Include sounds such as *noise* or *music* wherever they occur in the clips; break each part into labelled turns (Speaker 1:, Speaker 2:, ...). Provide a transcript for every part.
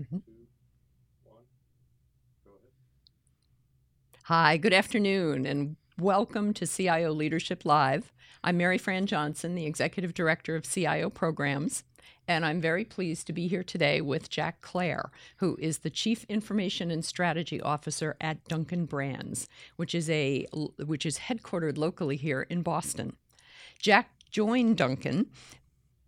Speaker 1: Mm-hmm. Hi, good afternoon, and welcome to CIO Leadership Live. I'm Mary Fran Johnson, the Executive Director of CIO Programs, and I'm very pleased to be here today with Jack Clare, who is the Chief Information and Strategy Officer at Dunkin' Brands, which is a which is headquartered locally here in Boston. Jack joined Dunkin'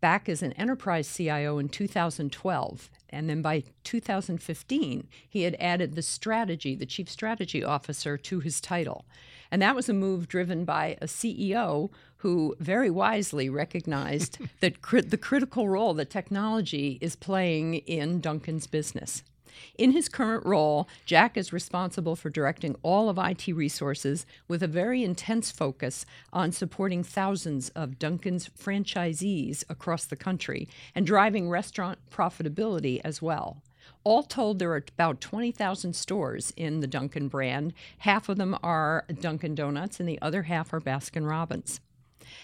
Speaker 1: back as an enterprise CIO in 2012. And then by 2015, he had added the strategy, the chief strategy officer, to his title. And that was a move driven by a CEO who very wisely recognized *laughs* that the critical role that technology is playing in Dunkin's business. In his current role, Jack is responsible for directing all of IT resources with a very intense focus on supporting thousands of Dunkin's franchisees across the country and driving restaurant profitability as well. All told, there are about 20,000 stores in the Dunkin' brand. Half of them are Dunkin' Donuts, and the other half are Baskin Robbins.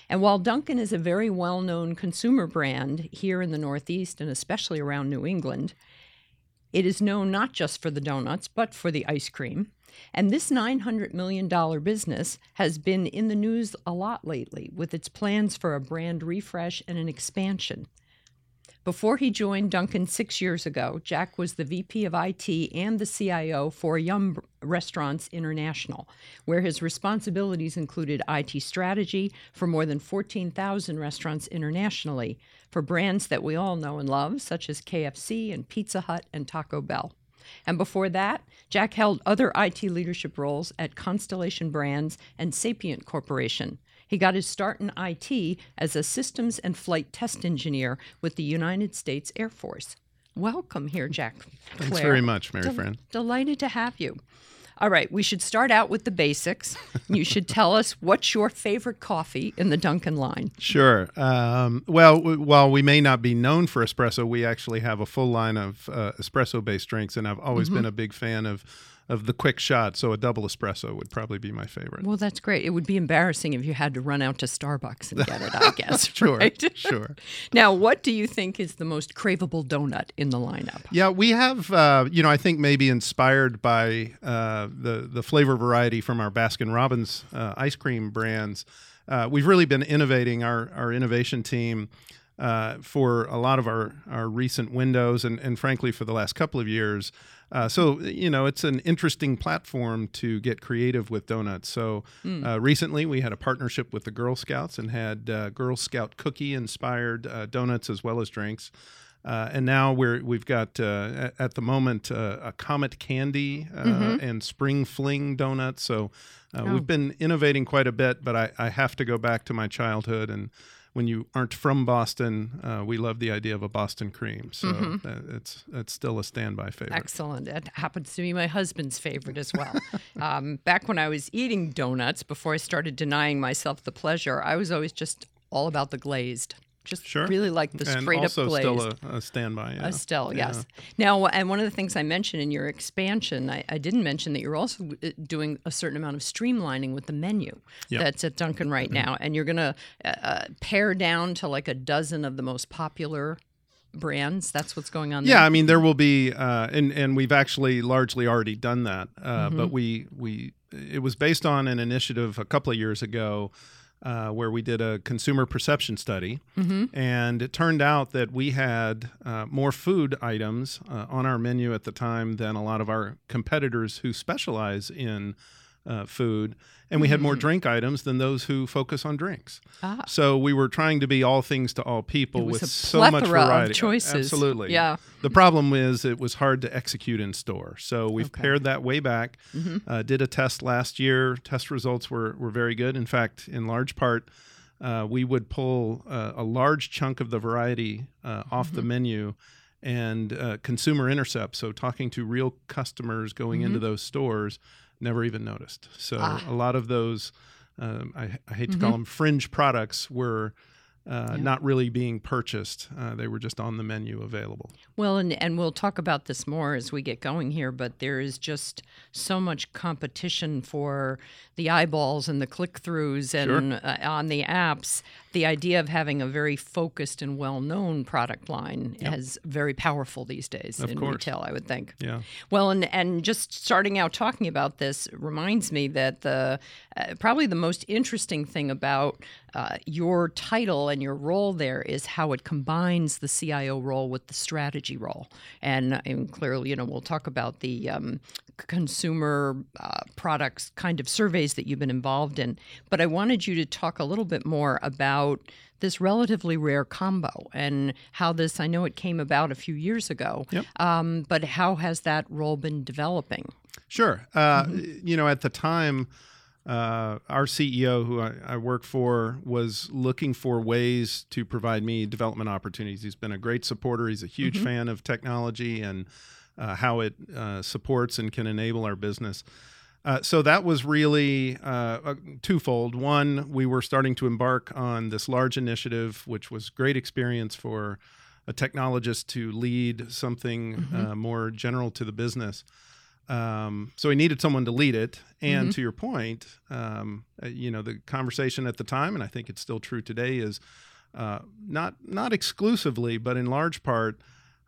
Speaker 1: And while Dunkin' is a very well known consumer brand here in the Northeast and especially around New England, it is known not just for the donuts, but for the ice cream. And this $900 million business has been in the news a lot lately with its plans for a brand refresh and an expansion. Before he joined Dunkin' six years ago, Jack was the VP of IT and the CIO for Yum Restaurants International, where his responsibilities included IT strategy for more than 14,000 restaurants internationally for brands that we all know and love, such as KFC and Pizza Hut and Taco Bell. And before that, Jack held other IT leadership roles at Constellation Brands and Sapient Corporation, he got his start in IT as a systems and flight test engineer with the United States Air Force. Welcome here, Jack.
Speaker 2: Clare. Thanks very much, Mary Fran.
Speaker 1: Delighted to have you. All right, we should start out with the basics. *laughs* you should tell us what's your favorite coffee in the Dunkin' line.
Speaker 2: Sure. Um, well, w- while we may not be known for espresso, we actually have a full line of uh, espresso based drinks, and I've always mm-hmm. been a big fan of of the quick shot. So a double espresso would probably be my favorite.
Speaker 1: Well, that's great. It would be embarrassing if you had to run out to Starbucks and get it, I *laughs* guess.
Speaker 2: sure. Sure. *laughs*
Speaker 1: Now, what do you think is the most craveable donut in the lineup?
Speaker 2: Yeah, we have, uh, you know, I think maybe inspired by uh, the, the flavor variety from our Baskin Robbins uh, ice cream brands. Uh, we've really been innovating our, our innovation team. Uh, for a lot of our, our recent windows and, and frankly for the last couple of years uh, so you know, it's an interesting platform to get creative with donuts. So mm. uh, recently, we had a partnership with the Girl Scouts and had uh, Girl Scout cookie inspired uh, donuts as well as drinks. Uh, and now we're we've got uh, at the moment a Comet Candy mm-hmm. and Spring Fling donuts. So oh. we've been innovating quite a bit. But I, I have to go back to my childhood and when you aren't from Boston, uh, we love the idea of a Boston cream. So mm-hmm. it's it's still a standby favorite.
Speaker 1: Excellent. It happens to be my husband's favorite as well. *laughs* um, back when I was eating donuts, before I started denying myself the pleasure, I was always just all about the glazed just
Speaker 2: sure.
Speaker 1: really like the straight
Speaker 2: and
Speaker 1: up
Speaker 2: also still a, a standby. Yeah.
Speaker 1: A still, yeah. yes. Now, and one of the things I mentioned in your expansion, I, I, didn't mention that you're also uh, doing a certain amount of streamlining with the menu yep. that's at Dunkin' right mm-hmm. now, and you're going to uh, uh, pare down to like a dozen of the most popular brands. That's what's going on.
Speaker 2: There. Yeah, I mean there will be, uh, and and we've actually largely already done that, uh, mm-hmm. but we we it was based on an initiative a couple of years ago uh, where we did a consumer perception study, mm-hmm. and it turned out that we had uh, more food items uh, on our menu at the time than a lot of our competitors who specialize in uh, food, and we had more mm. drink items than those who focus on drinks. Ah. So we were trying to be all things to all people with so much variety.
Speaker 1: choices.
Speaker 2: Absolutely.
Speaker 1: Yeah.
Speaker 2: The problem is it was hard to execute in store. So we've okay. pared that way back. Mm-hmm. Uh, did a test last year. Test results were were very good. In fact, in large part. Uh, we would pull uh, a large chunk of the variety uh, off mm-hmm. the menu and uh, consumer intercept. So, talking to real customers going mm-hmm. into those stores, never even noticed. So ah. a lot of those, um, I, I, hate to mm-hmm. call them fringe products, were uh, yeah. not really being purchased. Uh, they were just on the menu available.
Speaker 1: Well, and, and we'll talk about this more as we get going here, but there is just so much competition for the eyeballs and the click throughs and
Speaker 2: sure.
Speaker 1: uh, on the apps the idea of having a very focused and well-known product line is very powerful these days
Speaker 2: Of
Speaker 1: in
Speaker 2: course.
Speaker 1: retail. I would think.
Speaker 2: Yeah.
Speaker 1: Well, and and just starting out talking about this reminds me that the uh, probably the most interesting thing about uh, your title and your role there is how it combines the CIO role with the strategy role, and, and clearly, you know, we'll talk about the um, consumer uh, products kind of surveys that you've been involved in. But I wanted you to talk a little bit more about this relatively rare combo and how this I know it came about a few years ago,
Speaker 2: Yep.
Speaker 1: um, but how has that role been developing?
Speaker 2: Sure. Uh, You know, at the time, uh, our CEO, who I, I work for, was looking for ways to provide me development opportunities. He's been a great supporter. He's a huge fan of technology and uh, how it uh, supports and can enable our business. Uh, so that was really uh, twofold. One, we were starting to embark on this large initiative, which was great experience for a technologist to lead something uh, more general to the business. Um, so we needed someone to lead it. And to your point, um, uh, you know, the conversation at the time, and I think it's still true today, is uh, not not exclusively, but in large part,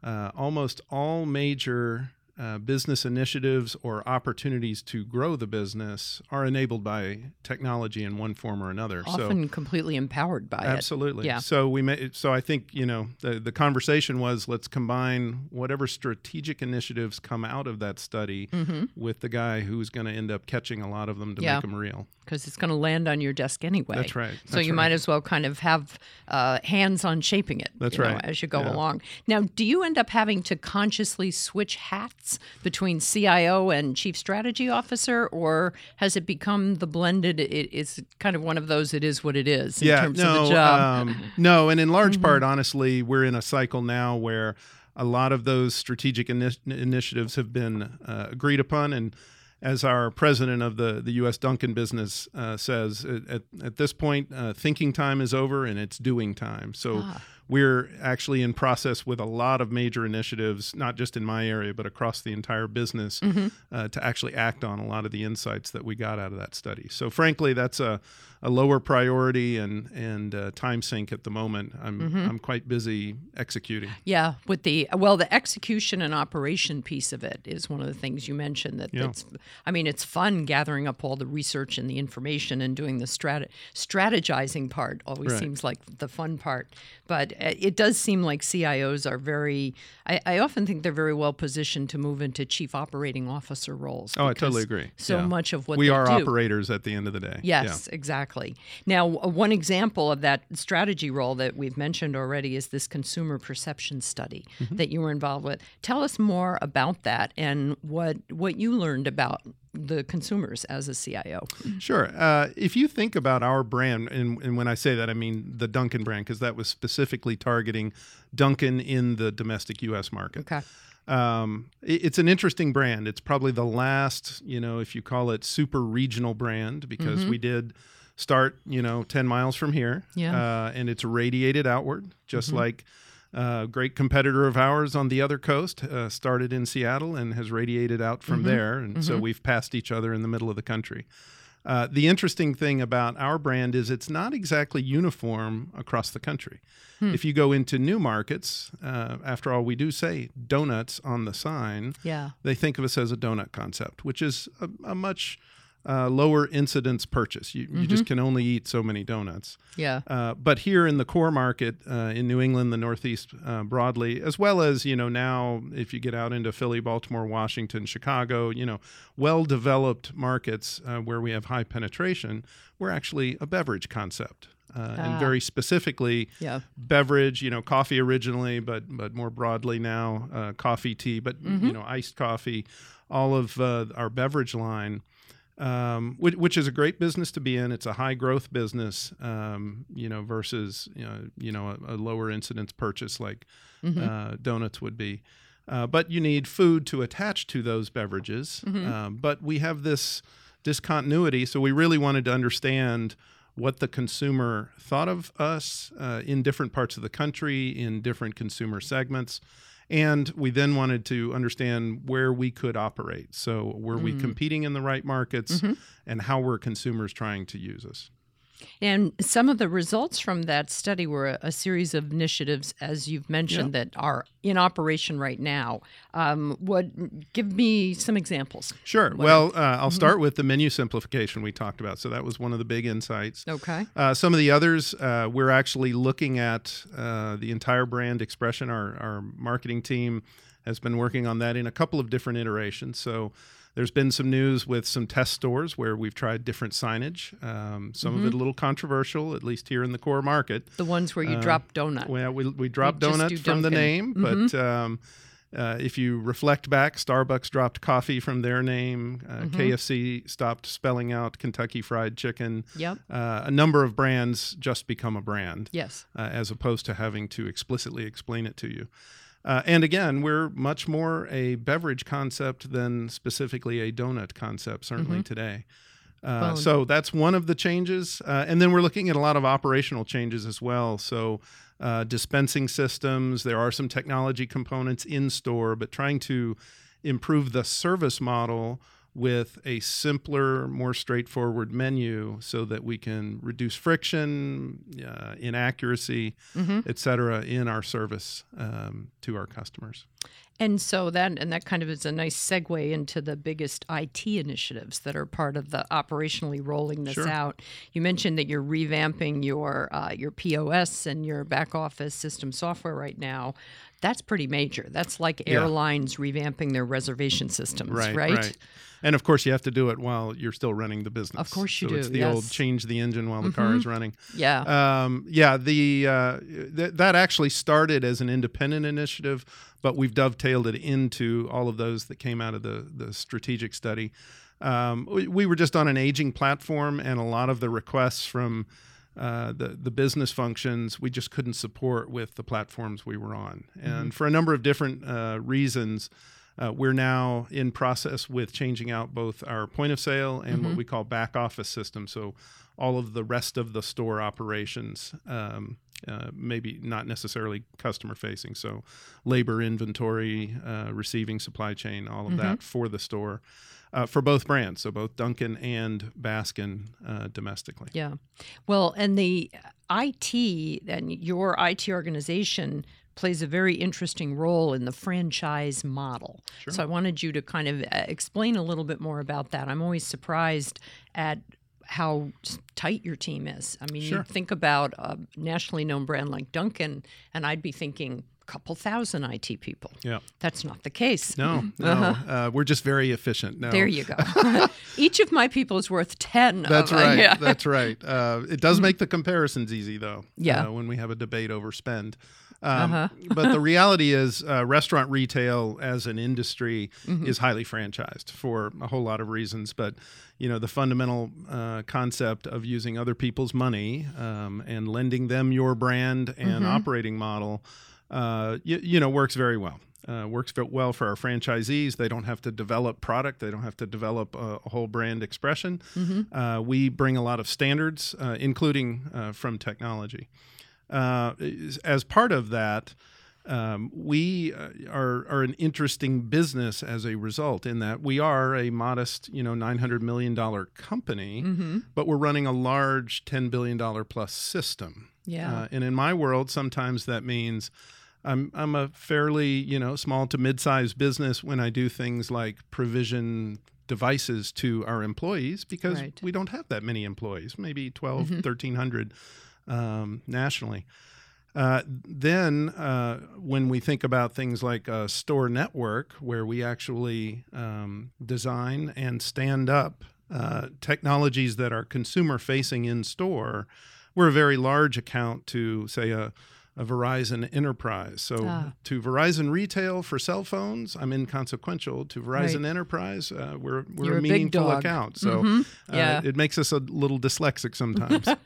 Speaker 2: uh, almost all major uh, business initiatives or opportunities to grow the business are enabled by technology in one form or another. so
Speaker 1: Often completely empowered by it.
Speaker 2: Absolutely.
Speaker 1: Yeah.
Speaker 2: So we made. So I think you know the the conversation was let's combine whatever strategic initiatives come out of that study with the guy who's going to end up catching a lot of them to
Speaker 1: Mm-hmm. Yeah.
Speaker 2: make them real.
Speaker 1: because it's going to land on your desk anyway.
Speaker 2: That's right.
Speaker 1: So you
Speaker 2: right.
Speaker 1: might as well kind of have uh, hands on shaping it.
Speaker 2: That's
Speaker 1: you know,
Speaker 2: right.
Speaker 1: as you go
Speaker 2: Yeah.
Speaker 1: along. Now, do you end up having to consciously switch hats between CIO and Chief Strategy Officer, or has it become the blended? It is kind of one of those. It is what it is in
Speaker 2: yeah.
Speaker 1: terms
Speaker 2: no.
Speaker 1: of the job. Mm-hmm.
Speaker 2: Um, no. And in large part, honestly, we're in a cycle now where a lot of those strategic ini- initiatives have been uh, agreed upon and. As our president of the, the U.S. Dunkin' business uh, says, at, at, at this point, uh, thinking time is over and it's doing time. So
Speaker 1: Ah.
Speaker 2: We're actually in process with a lot of major initiatives, not just in my area, but across the entire business,
Speaker 1: Mm-hmm.
Speaker 2: uh, to actually act on a lot of the insights that we got out of that study. So, frankly, that's a, a lower priority and and uh, time sink at the moment. I'm
Speaker 1: Mm-hmm.
Speaker 2: I'm quite busy executing.
Speaker 1: Yeah, with the well, the execution and operation piece of it is one of the things you mentioned. That
Speaker 2: Yeah.
Speaker 1: that's, I mean, it's fun gathering up all the research and the information and doing the strat- strategizing part. Always
Speaker 2: Right.
Speaker 1: seems like the fun part, but uh, it does seem like CIOs are very. I, I often think they're very well positioned to move into chief operating officer roles.
Speaker 2: Oh, I totally agree.
Speaker 1: So
Speaker 2: Yeah.
Speaker 1: much of what
Speaker 2: we are
Speaker 1: do,
Speaker 2: operators at the end of the day.
Speaker 1: Yes, exactly. Now, one example of that strategy role that we've mentioned already is this consumer perception study
Speaker 2: Mm-hmm.
Speaker 1: that you were involved with. Tell us more about that and what what you learned about the consumers as a CIO.
Speaker 2: Sure. Uh, if you think about our brand, and, and when I say that, I mean the Dunkin' brand, because that was specifically targeting Dunkin' in the domestic U.S. market.
Speaker 1: Okay.
Speaker 2: Um, it- it's an interesting brand. It's probably the last, you know, if you call it super regional brand, because we did start, you know, 10 miles from here.
Speaker 1: Yeah.
Speaker 2: Uh, and it's radiated outward, just like a great competitor of ours on the other coast uh, started in Seattle and has radiated out from there. And so we've passed each other in the middle of the country. Uh, the interesting thing about our brand is it's not exactly uniform across the country. If you go into new markets, uh, after all, we do say donuts on the sign,
Speaker 1: Yeah.
Speaker 2: they think of us as a donut concept, which is a, a much uh, lower incidence purchase. You, you just can only eat so many donuts.
Speaker 1: Yeah.
Speaker 2: Uh, but here in the core market uh, in New England, the Northeast uh, broadly, as well as you know now, if you get out into Philly, Baltimore, Washington, Chicago, you know, well-developed markets uh, where we have high penetration, we're actually a beverage concept, uh,
Speaker 1: Ah.
Speaker 2: and very specifically
Speaker 1: Yeah.
Speaker 2: beverage. You know, coffee originally, but but more broadly now, uh, coffee, tea, but you know, iced coffee, all of uh, our beverage line um, which, which is a great business to be in. It's a high growth business, um, you know, versus you know, you know a, a lower incidence purchase like uh, donuts would be. Uh, but you need food to attach to those beverages. Um, but we have this discontinuity, so we really wanted to understand what the consumer thought of us uh, in different parts of the country, in different consumer segments. And we then wanted to understand where we could operate. So, were we mm. competing in the right markets mm-hmm. and how were consumers trying to use us?
Speaker 1: And some of the results from that study were a, a series of initiatives, as you've mentioned, that are in operation right now. Um, what? Give me some examples.
Speaker 2: Sure. Well, uh, I'll start with the menu simplification we talked about. So that was one of the big insights.
Speaker 1: Okay.
Speaker 2: Uh, some of the others, uh, we're actually looking at uh, the entire brand expression. Our, our marketing team has been working on that in a couple of different iterations. So there's been some news with some test stores where we've tried different signage. Um, some of it a little controversial, at least here in the core market.
Speaker 1: The ones where you
Speaker 2: Uh,
Speaker 1: drop donut.
Speaker 2: Well, we, we drop donut
Speaker 1: do
Speaker 2: from the
Speaker 1: Dunkin'.
Speaker 2: name, but um, uh, if you reflect back, Starbucks dropped coffee from their name. Uh, KFC stopped spelling out Kentucky Fried Chicken.
Speaker 1: Yep.
Speaker 2: Uh, a number of brands just become a brand
Speaker 1: Yes.
Speaker 2: uh, as opposed to having to explicitly explain it to you. Uh, and again, we're much more a beverage concept than specifically a donut concept, certainly today. Uh, so that's one of the changes. Uh, and then we're looking at a lot of operational changes as well. So uh, dispensing systems, there are some technology components in store, but trying to improve the service model with a simpler, more straightforward menu so that we can reduce friction, uh, inaccuracy, et cetera, in our service um, to our customers.
Speaker 1: And so that and that kind of is a nice segue into the biggest IT initiatives that are part of the operationally rolling this
Speaker 2: Sure.
Speaker 1: out. You mentioned that you're revamping your uh, your POS and your back office system software right now. That's pretty major. That's like
Speaker 2: Yeah.
Speaker 1: airlines revamping their reservation systems,
Speaker 2: Right,
Speaker 1: right?
Speaker 2: right. And of course, you have to do it while you're still running the business.
Speaker 1: Of course you do.
Speaker 2: so It's the old
Speaker 1: yes. Mm-hmm.
Speaker 2: change the engine while the car is running.
Speaker 1: Yeah.
Speaker 2: Um, yeah, the uh, th- that actually started as an independent initiative, but we've dovetailed it into all of those that came out of the the strategic study. Um, we, we were just on an aging platform, and a lot of the requests from uh, the the business functions we just couldn't support with the platforms we were on, and for a number of different uh, reasons. Uh, we're now in process with changing out both our point of sale and what we call back office system. So all of the rest of the store operations, um, uh, maybe not necessarily customer facing. So labor, inventory, uh, receiving, supply chain, all of that for the store. Uh, for both brands, so both Dunkin' and Baskin uh, domestically.
Speaker 1: Yeah. Well, and the IT and your IT organization plays a very interesting role in the franchise model. So I wanted you to kind of uh, explain a little bit more about that. I'm always surprised at how tight your team is. I mean,
Speaker 2: Sure.
Speaker 1: you think about a nationally known brand like Dunkin', and I'd be thinking a couple thousand IT people.
Speaker 2: Yeah.
Speaker 1: That's not the case.
Speaker 2: No, *laughs* no, uh, we're just very efficient. No,
Speaker 1: Uh-huh. There you go. *laughs* *laughs* Each of my people is worth 10.
Speaker 2: That's
Speaker 1: of, uh,
Speaker 2: right.
Speaker 1: yeah.
Speaker 2: That's right. Uh, it does make the comparisons easy, though.
Speaker 1: Yeah.
Speaker 2: Uh, when we have a debate over spend. Um,
Speaker 1: Uh-huh.
Speaker 2: but the *laughs* reality is, uh, restaurant retail as an industry
Speaker 1: Mm-hmm.
Speaker 2: is highly franchised for a whole lot of reasons. But you know, the fundamental uh, concept of using other people's money um, and lending them your brand and
Speaker 1: Mm-hmm.
Speaker 2: operating model, uh, you, you know, works very well. Uh, works well for our franchisees. They don't have to develop product. They don't have to develop a, a whole brand expression. Uh, we bring a lot of standards, uh, including uh, from technology. Uh, as part of that, um, we uh, are, are an interesting business as a result in that we are a modest, you know, $900 million company,
Speaker 1: Mm-hmm.
Speaker 2: but we're running a large $10 billion plus system.
Speaker 1: Yeah.
Speaker 2: Uh, and in my world, sometimes that means I'm, I'm a fairly, you know, small to mid-sized business when I do things like provision devices to our employees because
Speaker 1: Right.
Speaker 2: we don't have that many employees, maybe 12, 1,300 um, nationally. Uh, then, uh, when we think about things like a store network, where we actually um, design and stand up uh, technologies that are consumer facing in store, we're a very large account to, say, a, a Verizon enterprise. So,
Speaker 1: Ah.
Speaker 2: to Verizon retail for cell phones, I'm inconsequential. To Verizon enterprise, uh, we're, we're
Speaker 1: You're
Speaker 2: a meaningful account. So,
Speaker 1: Mhm.
Speaker 2: uh,
Speaker 1: Yeah.
Speaker 2: it makes us a little dyslexic sometimes. *laughs*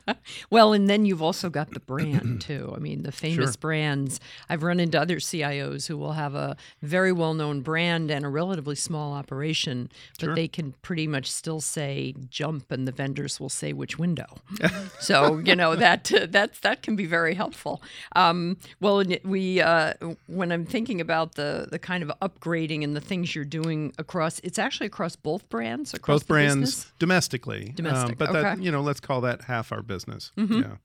Speaker 1: Well, and then you've also got the brand *clears throat* too. I mean, the famous
Speaker 2: Sure.
Speaker 1: brands. I've run into other CIOs who will have a very well known brand and a relatively small operation, but
Speaker 2: Sure.
Speaker 1: they can pretty much still say jump and the vendors will say which window. *laughs* so, you know, that uh, *laughs* that's that can be very helpful. Um, well, we uh, when I'm thinking about the the kind of upgrading and the things you're doing across, it's actually across both brands. Across
Speaker 2: Both brands
Speaker 1: business?
Speaker 2: domestically. Um,
Speaker 1: Domestic,
Speaker 2: but that, you know, let's call that half our business.
Speaker 1: Mm-hmm.
Speaker 2: Yeah.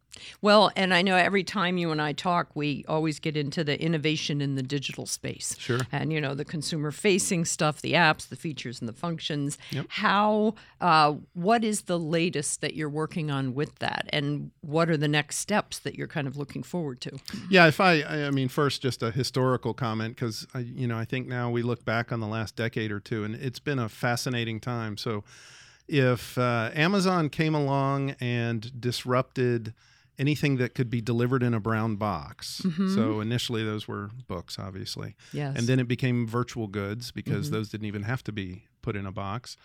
Speaker 1: Well, and I know every time you and I talk, we always get into the innovation in the digital space.
Speaker 2: Sure.
Speaker 1: And, you know, the consumer facing stuff, the apps, the features, and the functions. How, uh, what is the latest that you're working on with that? And what are the next steps that you're kind of looking forward to?
Speaker 2: Yeah, if I, I mean, first, just a historical comment because I, you know, I think now we look back on the last decade or two, and it's been a fascinating time. So, if uh, Amazon came along and disrupted anything that could be delivered in a brown box, so initially those were books, obviously,
Speaker 1: Yes.
Speaker 2: and then it became virtual goods because those didn't even have to be put in a box.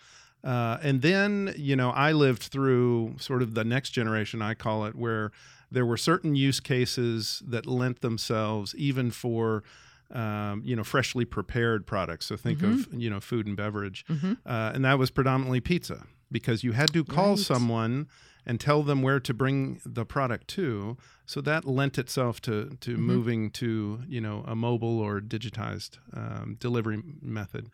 Speaker 2: Uh, and then, you know, I lived through sort of the next generation, I call it, where there were certain use cases that lent themselves even for, um, you know, freshly prepared products. So think of, you know, food and beverage. Uh, and that was predominantly pizza because you had to call
Speaker 1: Right.
Speaker 2: someone and tell them where to bring the product to. So that lent itself to, to moving to, you know, a mobile or digitized um, delivery method.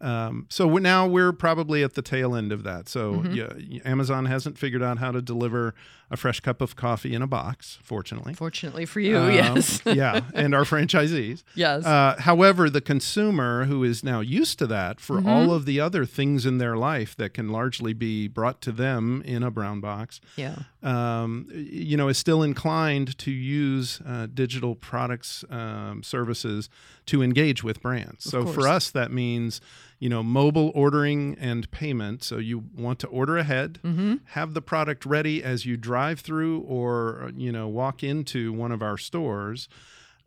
Speaker 2: Um, so we're, now we're probably at the tail end of that. So yeah, Amazon hasn't figured out how to deliver a fresh cup of coffee in a box, fortunately.
Speaker 1: Fortunately for you,
Speaker 2: Um,
Speaker 1: yes. *laughs*
Speaker 2: yeah, and our franchisees.
Speaker 1: yes.
Speaker 2: Uh, however, the consumer who is now used to that for
Speaker 1: Mm-hmm.
Speaker 2: all of the other things in their life that can largely be brought to them in a brown box,
Speaker 1: yeah.
Speaker 2: um, you know, is still inclined to use uh, digital products, um, services to engage with brands. so
Speaker 1: course.
Speaker 2: for us, that means, you know, mobile ordering and payment. So you want to order ahead,
Speaker 1: Mm-hmm.
Speaker 2: have the product ready as you drive through or, you know, walk into one of our stores.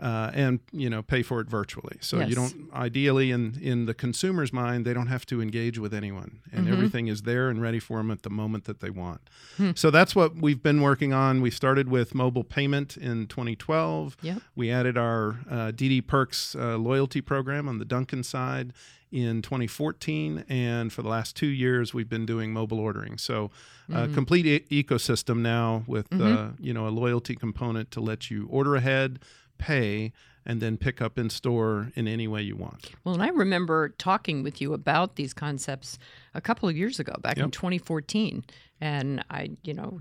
Speaker 2: Uh, and you know pay for it virtually so
Speaker 1: Yes.
Speaker 2: you don't ideally in in the consumer's mind they don't have to engage with anyone and
Speaker 1: Mm-hmm.
Speaker 2: everything is there and ready for them at the moment that they want
Speaker 1: Hmm.
Speaker 2: so that's what we've been working on. We started with mobile payment in 2012.
Speaker 1: Yep.
Speaker 2: We added our uh, DD Perks uh, loyalty program on the Dunkin' side in 2014, and for the last two years, we've been doing mobile ordering. So, a
Speaker 1: Mm-hmm.
Speaker 2: complete e- ecosystem now with uh, you know a loyalty component to let you order ahead, pay, and then pick up in store in any way you want.
Speaker 1: Well, and I remember talking with you about these concepts a couple of years ago, back in 2014. And I, you know,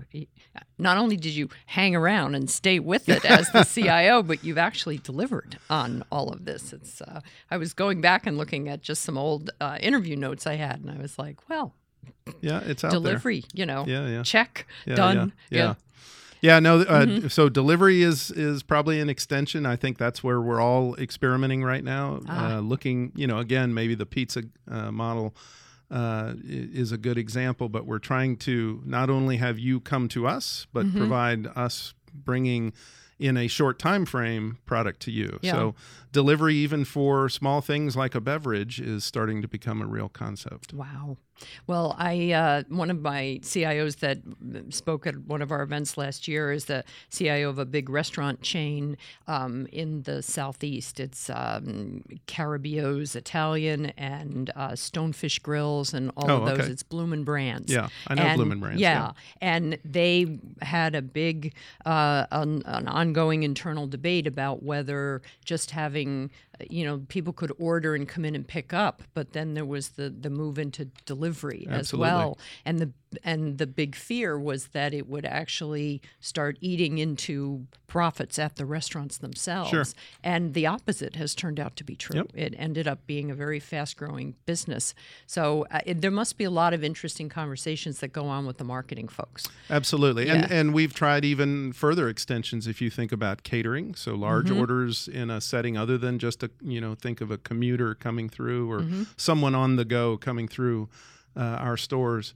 Speaker 1: not only did you hang around and stay with it as the *laughs* CIO, but you've actually delivered on all of this. It's. Uh, I was going back and looking at just some old uh, interview notes I had, and I was like, well,
Speaker 2: Yeah, it's out there.
Speaker 1: delivery, you know,
Speaker 2: Yeah, yeah.
Speaker 1: check,
Speaker 2: Yeah,
Speaker 1: done.
Speaker 2: Yeah. Yeah. Yeah, no. Uh,
Speaker 1: Mm-hmm.
Speaker 2: So delivery is is probably an extension. I think that's where we're all experimenting right now.
Speaker 1: Ah.
Speaker 2: Uh, looking, you know, again, maybe the pizza uh, model uh, is a good example, but we're trying to not only have you come to us, but
Speaker 1: Mm-hmm.
Speaker 2: provide us bringing in a short time frame product to you.
Speaker 1: Yeah.
Speaker 2: So delivery, even for small things like a beverage, is starting to become a real concept.
Speaker 1: Wow. Well, I uh, one of my CIOs that spoke at one of our events last year is the CIO of a big restaurant chain um, in the southeast. It's um, Carrabba's Italian and uh, Bonefish Grills and all
Speaker 2: Oh,
Speaker 1: of those.
Speaker 2: okay.
Speaker 1: It's Bloomin' Brands.
Speaker 2: Yeah, I know
Speaker 1: And-
Speaker 2: Bloomin' Brands,
Speaker 1: Yeah,
Speaker 2: yeah.
Speaker 1: and they had a big, uh, an, an ongoing internal debate about whether just having, you know, people could order and come in and pick up, but then there was the the move into delivery as well, and the and the big fear was that it would actually start eating into profits at the restaurants themselves.
Speaker 2: Sure.
Speaker 1: And the opposite has turned out to be true.
Speaker 2: Yep.
Speaker 1: It ended up being a very fast growing business. So uh, it, there must be a lot of interesting conversations that go on with the marketing folks.
Speaker 2: Absolutely. And and we've tried even further extensions if you think about catering, so large
Speaker 1: Mm-hmm.
Speaker 2: orders in a setting other than just a you know think of a commuter coming through or
Speaker 1: Mm-hmm.
Speaker 2: someone on the go coming through uh, our stores.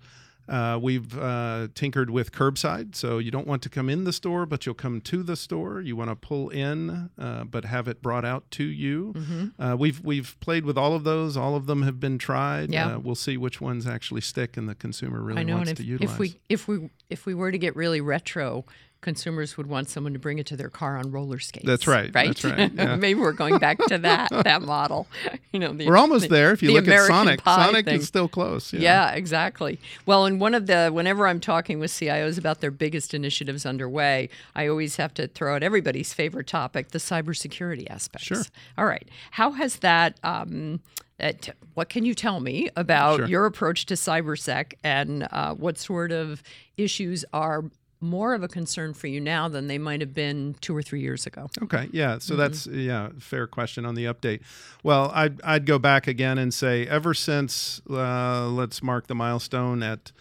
Speaker 2: Uh, we've uh, tinkered with curbside, so you don't want to come in the store, but you'll come to the store. You want to pull in, uh, but have it brought out to you.
Speaker 1: Mm-hmm.
Speaker 2: Uh, we've we've played with all of those. All of them have been tried.
Speaker 1: Yeah.
Speaker 2: Uh, we'll see which ones actually stick and the consumer really
Speaker 1: I know,
Speaker 2: wants
Speaker 1: and
Speaker 2: to
Speaker 1: if,
Speaker 2: utilize.
Speaker 1: if we if we if we were to get really retro, consumers would want someone to bring it to their car on roller skates.
Speaker 2: That's right.
Speaker 1: Right.
Speaker 2: That's right. *laughs* Yeah.
Speaker 1: Maybe we're going back to that *laughs* that model. You know, the,
Speaker 2: We're almost
Speaker 1: the-
Speaker 2: there. If you look
Speaker 1: American
Speaker 2: at Sonic, Sonic
Speaker 1: thing.
Speaker 2: is still close.
Speaker 1: Yeah, exactly. Well, and one of the whenever I'm talking with CIOs about their biggest initiatives underway, I always have to throw out everybody's favorite topic, the cybersecurity aspects.
Speaker 2: Sure.
Speaker 1: All right. How has that? Um, uh, t- what can you tell me about
Speaker 2: Sure.
Speaker 1: your approach to cybersec and uh, what sort of issues are more of a concern for you now than they might have been two or three years ago?
Speaker 2: Okay, yeah.
Speaker 1: Mm-hmm.
Speaker 2: So that's yeah, fair question on the update. Well, I'd I'd go back again and say ever since uh, let's mark the milestone at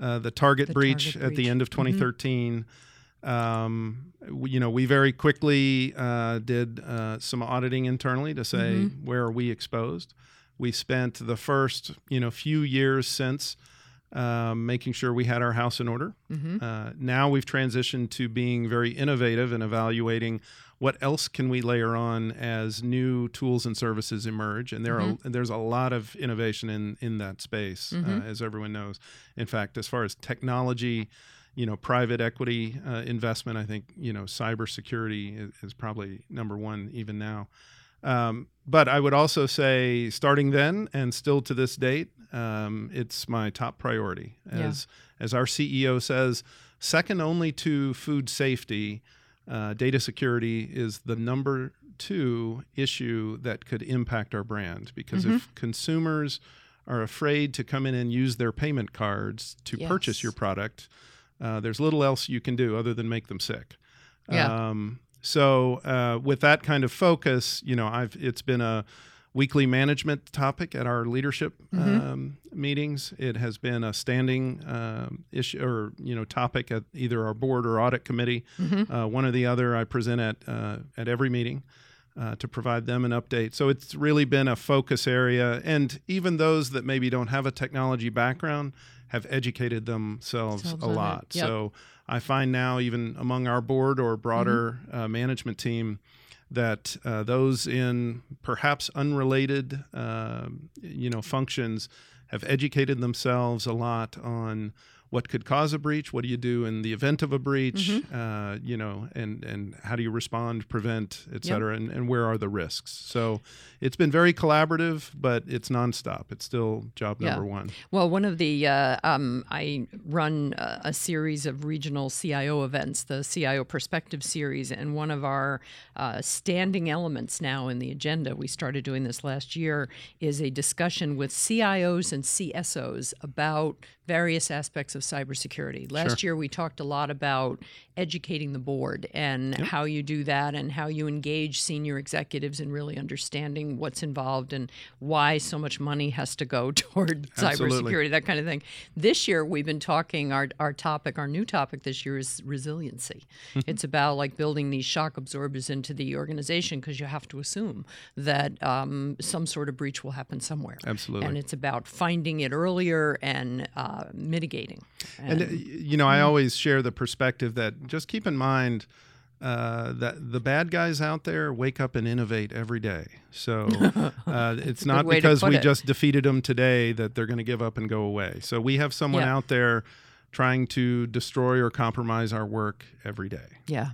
Speaker 2: uh, the Target
Speaker 1: The
Speaker 2: breach
Speaker 1: Target
Speaker 2: at the end of 2013. Um, we, you know, we very quickly uh, did uh, some auditing internally to say where are we exposed. We spent the first you know few years since um, making sure we had our house in order. Uh, now we've transitioned to being very innovative and evaluating what else can we layer on as new tools and services emerge. And there are there's a lot of innovation in in that space, uh, as everyone knows. In fact, as far as technology. You know, private equity uh, investment. I think you know cybersecurity is, is probably number one even now. Um, but I would also say, starting then and still to this date, um, it's my top priority.
Speaker 1: Yeah.
Speaker 2: As as our CEO says, second only to food safety, uh, data security is the number two issue that could impact our brand. Because
Speaker 1: Mm-hmm.
Speaker 2: if consumers are afraid to come in and use their payment cards to purchase your product, uh, there's little else you can do other than make them sick.
Speaker 1: Yeah.
Speaker 2: Um, so uh, with that kind of focus, you know, I've it's been a weekly management topic at our leadership um, meetings. It has been a standing um, issue or you know topic at either our board or audit committee, uh, one or the other. I present at uh, at every meeting. Uh, to provide them an update. So it's really been a focus area. And even those that maybe don't have a technology background have educated themselves
Speaker 1: Themselves
Speaker 2: a lot.
Speaker 1: Yep.
Speaker 2: So I find now, even among our board or broader
Speaker 1: Mm-hmm.
Speaker 2: uh, management team, that uh, those in perhaps unrelated, um you know, functions have educated themselves a lot on what could cause a breach. What do you do in the event of a breach?
Speaker 1: Mm-hmm.
Speaker 2: Uh, you know, and and how do you respond, prevent, et cetera, and, and where are the risks? So it's been very collaborative, but it's nonstop. It's still job
Speaker 1: Yeah.
Speaker 2: number one.
Speaker 1: Well, one of the uh, um, I run a, a series of regional CIO events, the CIO Perspective Series, and one of our uh, standing elements now in the agenda, we started doing this last year, is a discussion with CIOs and CSOs about various aspects of cybersecurity. Last year, we talked a lot about educating the board and how you do that and how you engage senior executives in really understanding what's involved and why so much money has to go *laughs* toward
Speaker 2: Absolutely.
Speaker 1: cybersecurity, that kind of thing. This year, we've been talking, our, our topic, our new topic this year is resiliency. it's about like building these shock absorbers into the organization because you have to assume that um, some sort of breach will happen somewhere.
Speaker 2: Absolutely.
Speaker 1: And it's about finding it earlier and uh, mitigating.
Speaker 2: And uh, you know, I always share the perspective that just keep in mind uh, that the bad guys out there wake up and innovate every day. So *laughs* uh, it's not because we
Speaker 1: it.
Speaker 2: just defeated them today that they're going to give up and go away. So we have someone
Speaker 1: Yeah.
Speaker 2: out there trying to destroy or compromise our work every day.
Speaker 1: Yeah.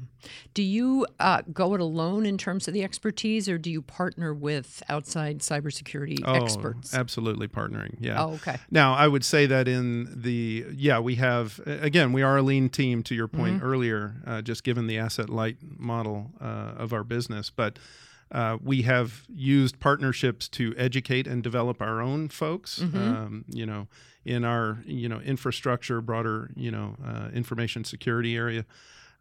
Speaker 1: Do you uh, go it alone in terms of the expertise, or do you partner with outside cybersecurity experts?
Speaker 2: absolutely partnering. Yeah.
Speaker 1: Oh, okay.
Speaker 2: Now, I would say that in the yeah, we have again, we are a lean team to your point
Speaker 1: Mm-hmm.
Speaker 2: earlier, uh, just given the asset light model uh, of our business, but. Uh, we have used partnerships to educate and develop our own folks,
Speaker 1: Mm-hmm.
Speaker 2: um, you know, in our you know infrastructure, broader you know uh, information security area.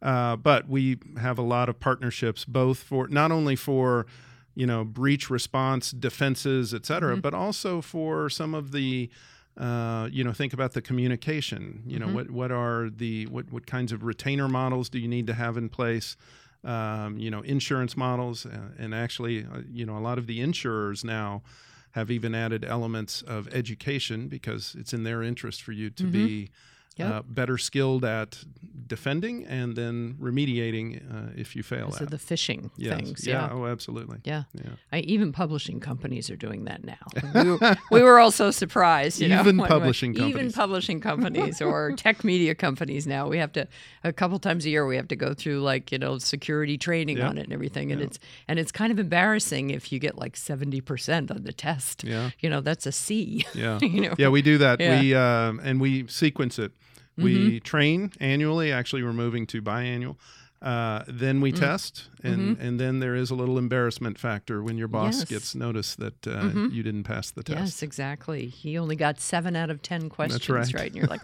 Speaker 2: Uh, but we have a lot of partnerships, both for not only for you know breach response, defenses, et cetera, but also for some of the uh, you know think about the communication. You know what what are the what what kinds of retainer models do you need to have in place? Um, you know insurance models, uh, and actually uh, you know a lot of the insurers now have even added elements of education because it's in their interest for you to mm-hmm. be
Speaker 1: Yep.
Speaker 2: uh, better skilled at defending and then remediating uh, if you fail
Speaker 1: So
Speaker 2: at.
Speaker 1: the phishing
Speaker 2: yes.
Speaker 1: things.
Speaker 2: yeah.
Speaker 1: Yeah.
Speaker 2: Oh, absolutely.
Speaker 1: Yeah.
Speaker 2: Yeah.
Speaker 1: I, even publishing companies are doing that now. *laughs* We were, we were all so surprised. You
Speaker 2: Even
Speaker 1: when-
Speaker 2: publishing
Speaker 1: Even
Speaker 2: companies.
Speaker 1: publishing companies or *laughs* tech media companies now. We have to, a couple times a year, we have to go through like, you know, security training
Speaker 2: Yeah.
Speaker 1: on it and everything. And it's, and it's kind of embarrassing if you get like 70% on the test.
Speaker 2: Yeah.
Speaker 1: You know, that's a C.
Speaker 2: Yeah. *laughs*
Speaker 1: you know?
Speaker 2: Yeah, we do that.
Speaker 1: Yeah.
Speaker 2: We um, and we sequence it. We mm-hmm. train annually. Actually, we're moving to biannual. Uh, then
Speaker 1: Mm.
Speaker 2: we test, and and then there is a little embarrassment factor when your boss
Speaker 1: Mm-hmm. Yes. Mm-hmm.
Speaker 2: gets notice that uh, you didn't pass the test,
Speaker 1: Yes, exactly. He only got seven out of 10 questions
Speaker 2: right.
Speaker 1: right. And you're like,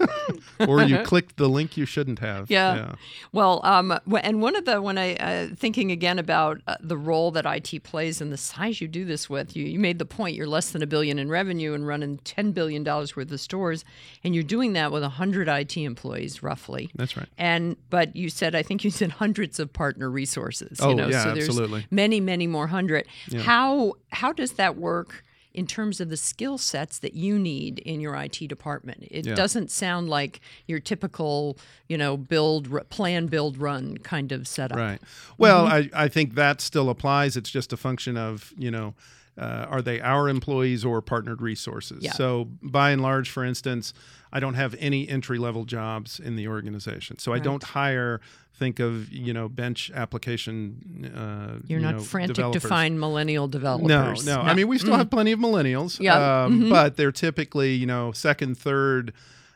Speaker 2: or you *laughs* clicked the link you shouldn't have.
Speaker 1: Yeah. Well, um, and one of the when I uh, thinking again about uh, the role that IT plays and the size you do this with, you, you made the point you're less than a billion in revenue and running ten billion dollars worth of stores, and you're doing that with hundred IT employees roughly.
Speaker 2: That's right.
Speaker 1: And but you said I think you said hundreds of partner resources.
Speaker 2: Oh,
Speaker 1: you know,
Speaker 2: yeah,
Speaker 1: so there's
Speaker 2: absolutely.
Speaker 1: many many more hundred. How how does that work? In terms of the skill sets that you need in your IT department, it
Speaker 2: Yeah.
Speaker 1: doesn't sound like your typical, you know, build, r- plan, build, run kind of setup.
Speaker 2: Right. Well,
Speaker 1: Mm-hmm.
Speaker 2: I, I think that still applies. It's just a function of, you know, uh, are they our employees or partnered resources?
Speaker 1: Yeah.
Speaker 2: So, by and large, for instance, I don't have any entry level jobs in the organization. So, I don't hire, think of, you know, bench application. Uh,
Speaker 1: You're
Speaker 2: you
Speaker 1: not
Speaker 2: know,
Speaker 1: frantic
Speaker 2: developers.
Speaker 1: to find millennial
Speaker 2: No,
Speaker 1: developers.
Speaker 2: no, I mean, we still have plenty of millennials.
Speaker 1: Mm-hmm. Yeah.
Speaker 2: Um,
Speaker 1: Mhm.
Speaker 2: But they're typically, you know, second, third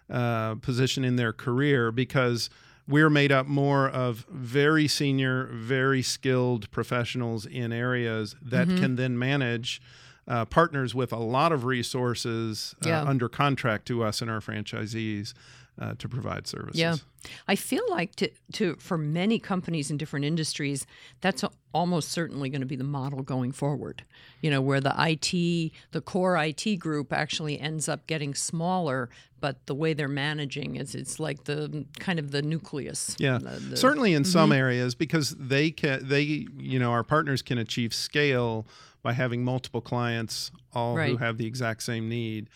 Speaker 2: uh, position in their career because we're made up more of very senior, very skilled professionals in areas that
Speaker 1: Mm-hmm.
Speaker 2: can then manage. Uh, partners with a lot of resources uh,
Speaker 1: Yeah.
Speaker 2: under contract to us and our franchisees uh, to provide services.
Speaker 1: Yeah, I feel like to, to for many companies in different industries, that's almost certainly going to be the model going forward. You know, where the IT, the core IT group actually ends up getting smaller, but the way they're managing is it's like the kind of the nucleus.
Speaker 2: Yeah,
Speaker 1: The- the-
Speaker 2: certainly in some
Speaker 1: Mm-hmm.
Speaker 2: areas because they can they you know our partners can achieve scale by having multiple clients all who have the exact same need.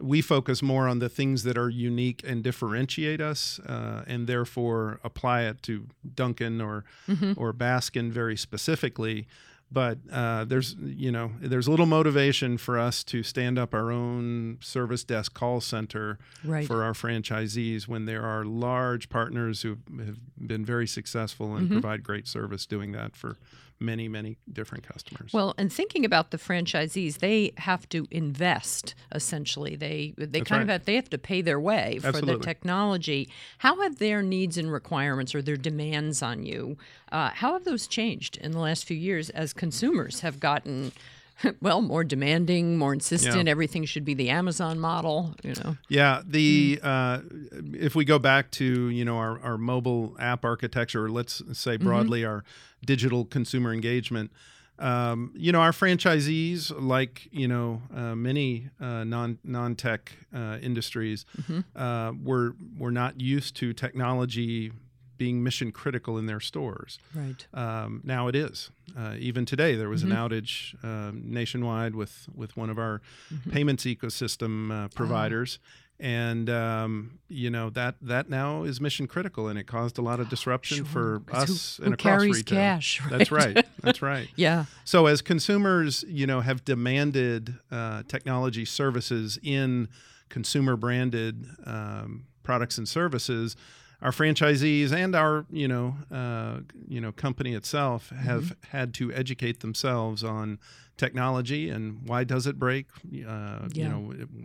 Speaker 2: We focus more on the things that are unique and differentiate us, uh, and therefore apply it to Dunkin' or
Speaker 1: Mm-hmm.
Speaker 2: or Baskin very specifically. But uh, there's you know there's little motivation for us to stand up our own service desk call center
Speaker 1: Right.
Speaker 2: for our franchisees when there are large partners who have been very successful
Speaker 1: Mm-hmm.
Speaker 2: and provide great service doing that for many many different customers.
Speaker 1: Well, and thinking about the franchisees, they have to invest essentially. They they
Speaker 2: That's
Speaker 1: kind of have they have to pay their way for the technology. How have their needs and requirements or their demands on you? Uh, how have those changed in the last few years as consumers have gotten? *laughs* Well, more demanding, more insistent.
Speaker 2: Yeah.
Speaker 1: Everything should be the Amazon model, you know.
Speaker 2: Yeah, the
Speaker 1: Hmm.
Speaker 2: uh, if we go back to you know our, our mobile app architecture, or let's say
Speaker 1: Mm-hmm.
Speaker 2: broadly our digital consumer engagement, um, you know our franchisees, like you know uh, many uh, non non tech uh, industries,
Speaker 1: Mm-hmm.
Speaker 2: uh, were were not used to technology being mission critical in their stores.
Speaker 1: Right.
Speaker 2: Um, now it is. Uh, even today, there was
Speaker 1: Mm-hmm.
Speaker 2: an outage um, nationwide with with one of our
Speaker 1: Mm-hmm.
Speaker 2: payments ecosystem uh, providers, and um, you know that that now is mission critical, and it caused a lot of disruption
Speaker 1: Sure,
Speaker 2: for
Speaker 1: who-
Speaker 2: us
Speaker 1: who
Speaker 2: and across
Speaker 1: carries
Speaker 2: retail.
Speaker 1: cash,
Speaker 2: That's
Speaker 1: right?
Speaker 2: right. That's right. *laughs*
Speaker 1: Yeah.
Speaker 2: So as consumers, you know, have demanded uh, technology services in consumer branded um, products and services, our franchisees and our you know uh, you know company itself have had to educate themselves on technology and why does it break uh, you know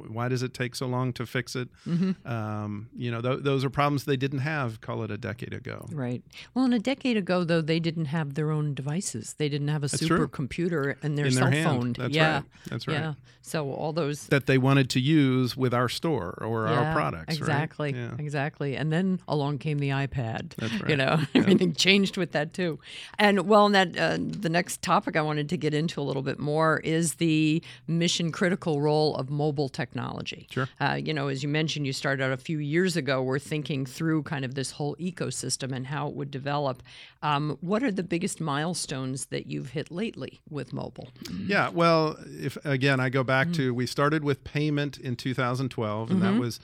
Speaker 2: why does it take so long to fix it
Speaker 1: Mm-hmm.
Speaker 2: um, you know th- those are problems they didn't have call it a decade ago
Speaker 1: Right. Well, and a decade ago, though, they didn't have their own devices. They didn't have a supercomputer in their
Speaker 2: in
Speaker 1: cell
Speaker 2: their
Speaker 1: phone.
Speaker 2: that's
Speaker 1: yeah.
Speaker 2: right that's right
Speaker 1: Yeah. So all those
Speaker 2: that they wanted to use with our store or our
Speaker 1: Yeah,
Speaker 2: products. right?
Speaker 1: Exactly.
Speaker 2: Yeah.
Speaker 1: Exactly. And then along came the iPad.
Speaker 2: That's right.
Speaker 1: You
Speaker 2: right.
Speaker 1: know, everything changed with that too. And well, and that uh, the next topic I wanted to get into a little bit more is the mission critical role of mobile technology.
Speaker 2: Sure.
Speaker 1: Uh, you know, as you mentioned, you started out a few years ago. We're thinking through kind of this whole ecosystem and how it would develop. Um, what are the biggest milestones that you've hit lately with mobile?
Speaker 2: Yeah, well, if again I go back
Speaker 1: Mm-hmm.
Speaker 2: to we started with payment in 2012, and that was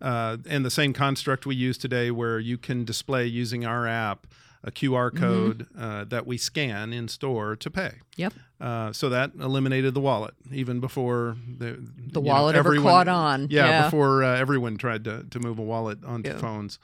Speaker 2: uh, and the same construct we use today, where you can display using our app a QR
Speaker 1: Mm-hmm.
Speaker 2: code uh, that we scan in store to pay.
Speaker 1: Yep.
Speaker 2: Uh, so that eliminated the wallet even before the
Speaker 1: The
Speaker 2: you know,
Speaker 1: wallet ever
Speaker 2: everyone-
Speaker 1: caught on.
Speaker 2: Yeah,
Speaker 1: Yeah.
Speaker 2: before uh, everyone tried to, to move a wallet onto
Speaker 1: Yeah.
Speaker 2: phones.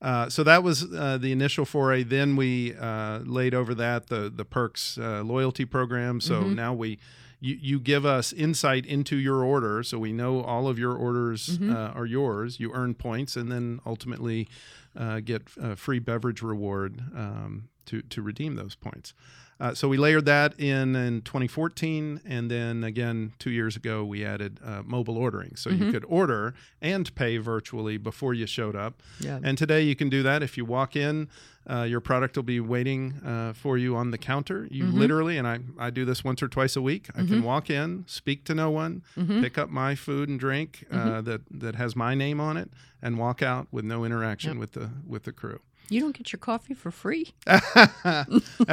Speaker 2: Uh, so that was uh, the initial foray. Then we uh, laid over that the the Perks uh, loyalty program. So
Speaker 1: Mm-hmm.
Speaker 2: now we you, you give us insight into your order, so we know all of your orders
Speaker 1: Mm-hmm.
Speaker 2: uh, are yours. You earn points, and then ultimately uh, get a free beverage reward um, to to redeem those points. Uh, so we layered that in in 2014, and then again two years ago we added uh, mobile ordering, so
Speaker 1: Mm-hmm.
Speaker 2: you could order and pay virtually before you showed up.
Speaker 1: Yeah.
Speaker 2: And today you can do that if you walk in. Uh, your product will be waiting uh, for you on the counter. You
Speaker 1: Mm-hmm.
Speaker 2: literally, and I, I do this once or twice a week. I can walk in, speak to no one,
Speaker 1: Mm-hmm.
Speaker 2: pick up my food and drink uh, that that has my name on it, and walk out with no interaction with the with the crew
Speaker 1: You don't get your coffee for free. *laughs*
Speaker 2: at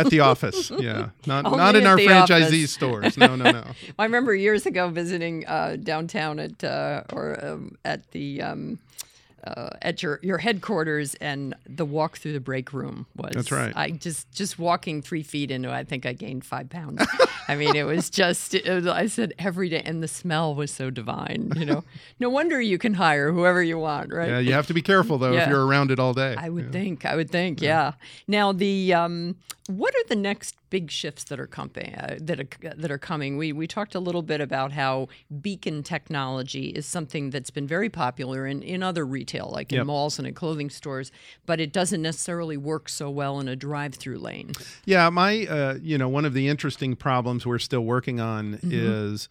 Speaker 2: the office. Yeah, not
Speaker 1: Only
Speaker 2: not in our franchisee
Speaker 1: office.
Speaker 2: stores. No, no, no. *laughs*
Speaker 1: I remember years ago visiting uh, downtown at uh, or um, at the um, uh, at your your headquarters, and the walk through the break room was.
Speaker 2: That's right.
Speaker 1: I just just walking three feet into, it, I think I gained five pounds. I mean, it was just. It was, I said every day, and the smell was so divine. You know, no wonder you can hire whoever you want, right?
Speaker 2: Yeah, you have to be careful though
Speaker 1: Yeah.
Speaker 2: if you're around it all day.
Speaker 1: I would think. I would think. Yeah. Now the um, what are the next big shifts that are coming? Uh, that are that are coming. We we talked a little bit about how beacon technology is something that's been very popular in in other retail, like in malls and in clothing stores, but it doesn't necessarily work so well in a drive-through lane.
Speaker 2: Yeah, my uh, you know one of the interesting problems we're still working on
Speaker 1: Mm-hmm.
Speaker 2: is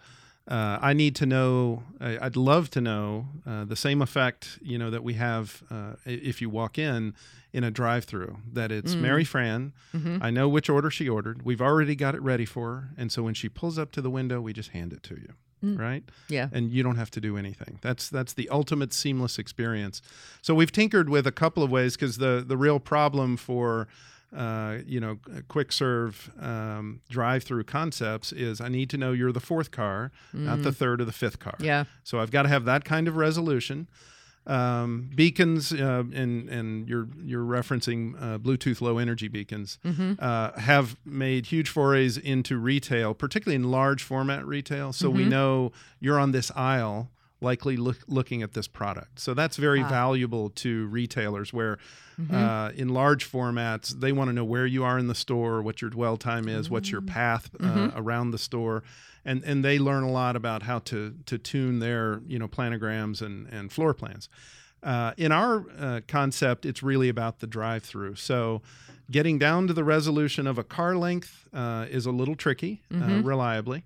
Speaker 2: uh, I need to know. I'd love to know uh, the same effect you know that we have uh, if you walk in in a drive-through. That it's
Speaker 1: Mm.
Speaker 2: Mary Fran.
Speaker 1: Mm-hmm.
Speaker 2: I know which order she ordered. We've already got it ready for her, and so when she pulls up to the window, we just hand it to you.
Speaker 1: Mm.
Speaker 2: Right,
Speaker 1: Yeah.
Speaker 2: and you don't have to do anything. That's that's the ultimate seamless experience. So we've tinkered with a couple of ways because the the real problem for uh, you know, quick serve um, drive through concepts is I need to know you're the fourth car, not the third or the fifth car.
Speaker 1: Mm. Yeah.
Speaker 2: So I've got to have that kind of resolution. Um, beacons, uh, and and you're you're referencing uh, Bluetooth low energy beacons,
Speaker 1: Mm-hmm.
Speaker 2: uh, have made huge forays into retail, particularly in large format retail. So
Speaker 1: Mm-hmm.
Speaker 2: we know you're on this aisle, likely look, looking at this product. So that's very
Speaker 1: Ah.
Speaker 2: valuable to retailers where.
Speaker 1: Mm-hmm.
Speaker 2: Uh, in large formats, they want to know where you are in the store, what your dwell time is, what's your path uh,
Speaker 1: Mm-hmm.
Speaker 2: around the store, and and they learn a lot about how to to tune their you know planograms and and floor plans. Uh, in our uh, concept, it's really about the drive-through. So, getting down to the resolution of a car length uh, is a little tricky, uh, reliably.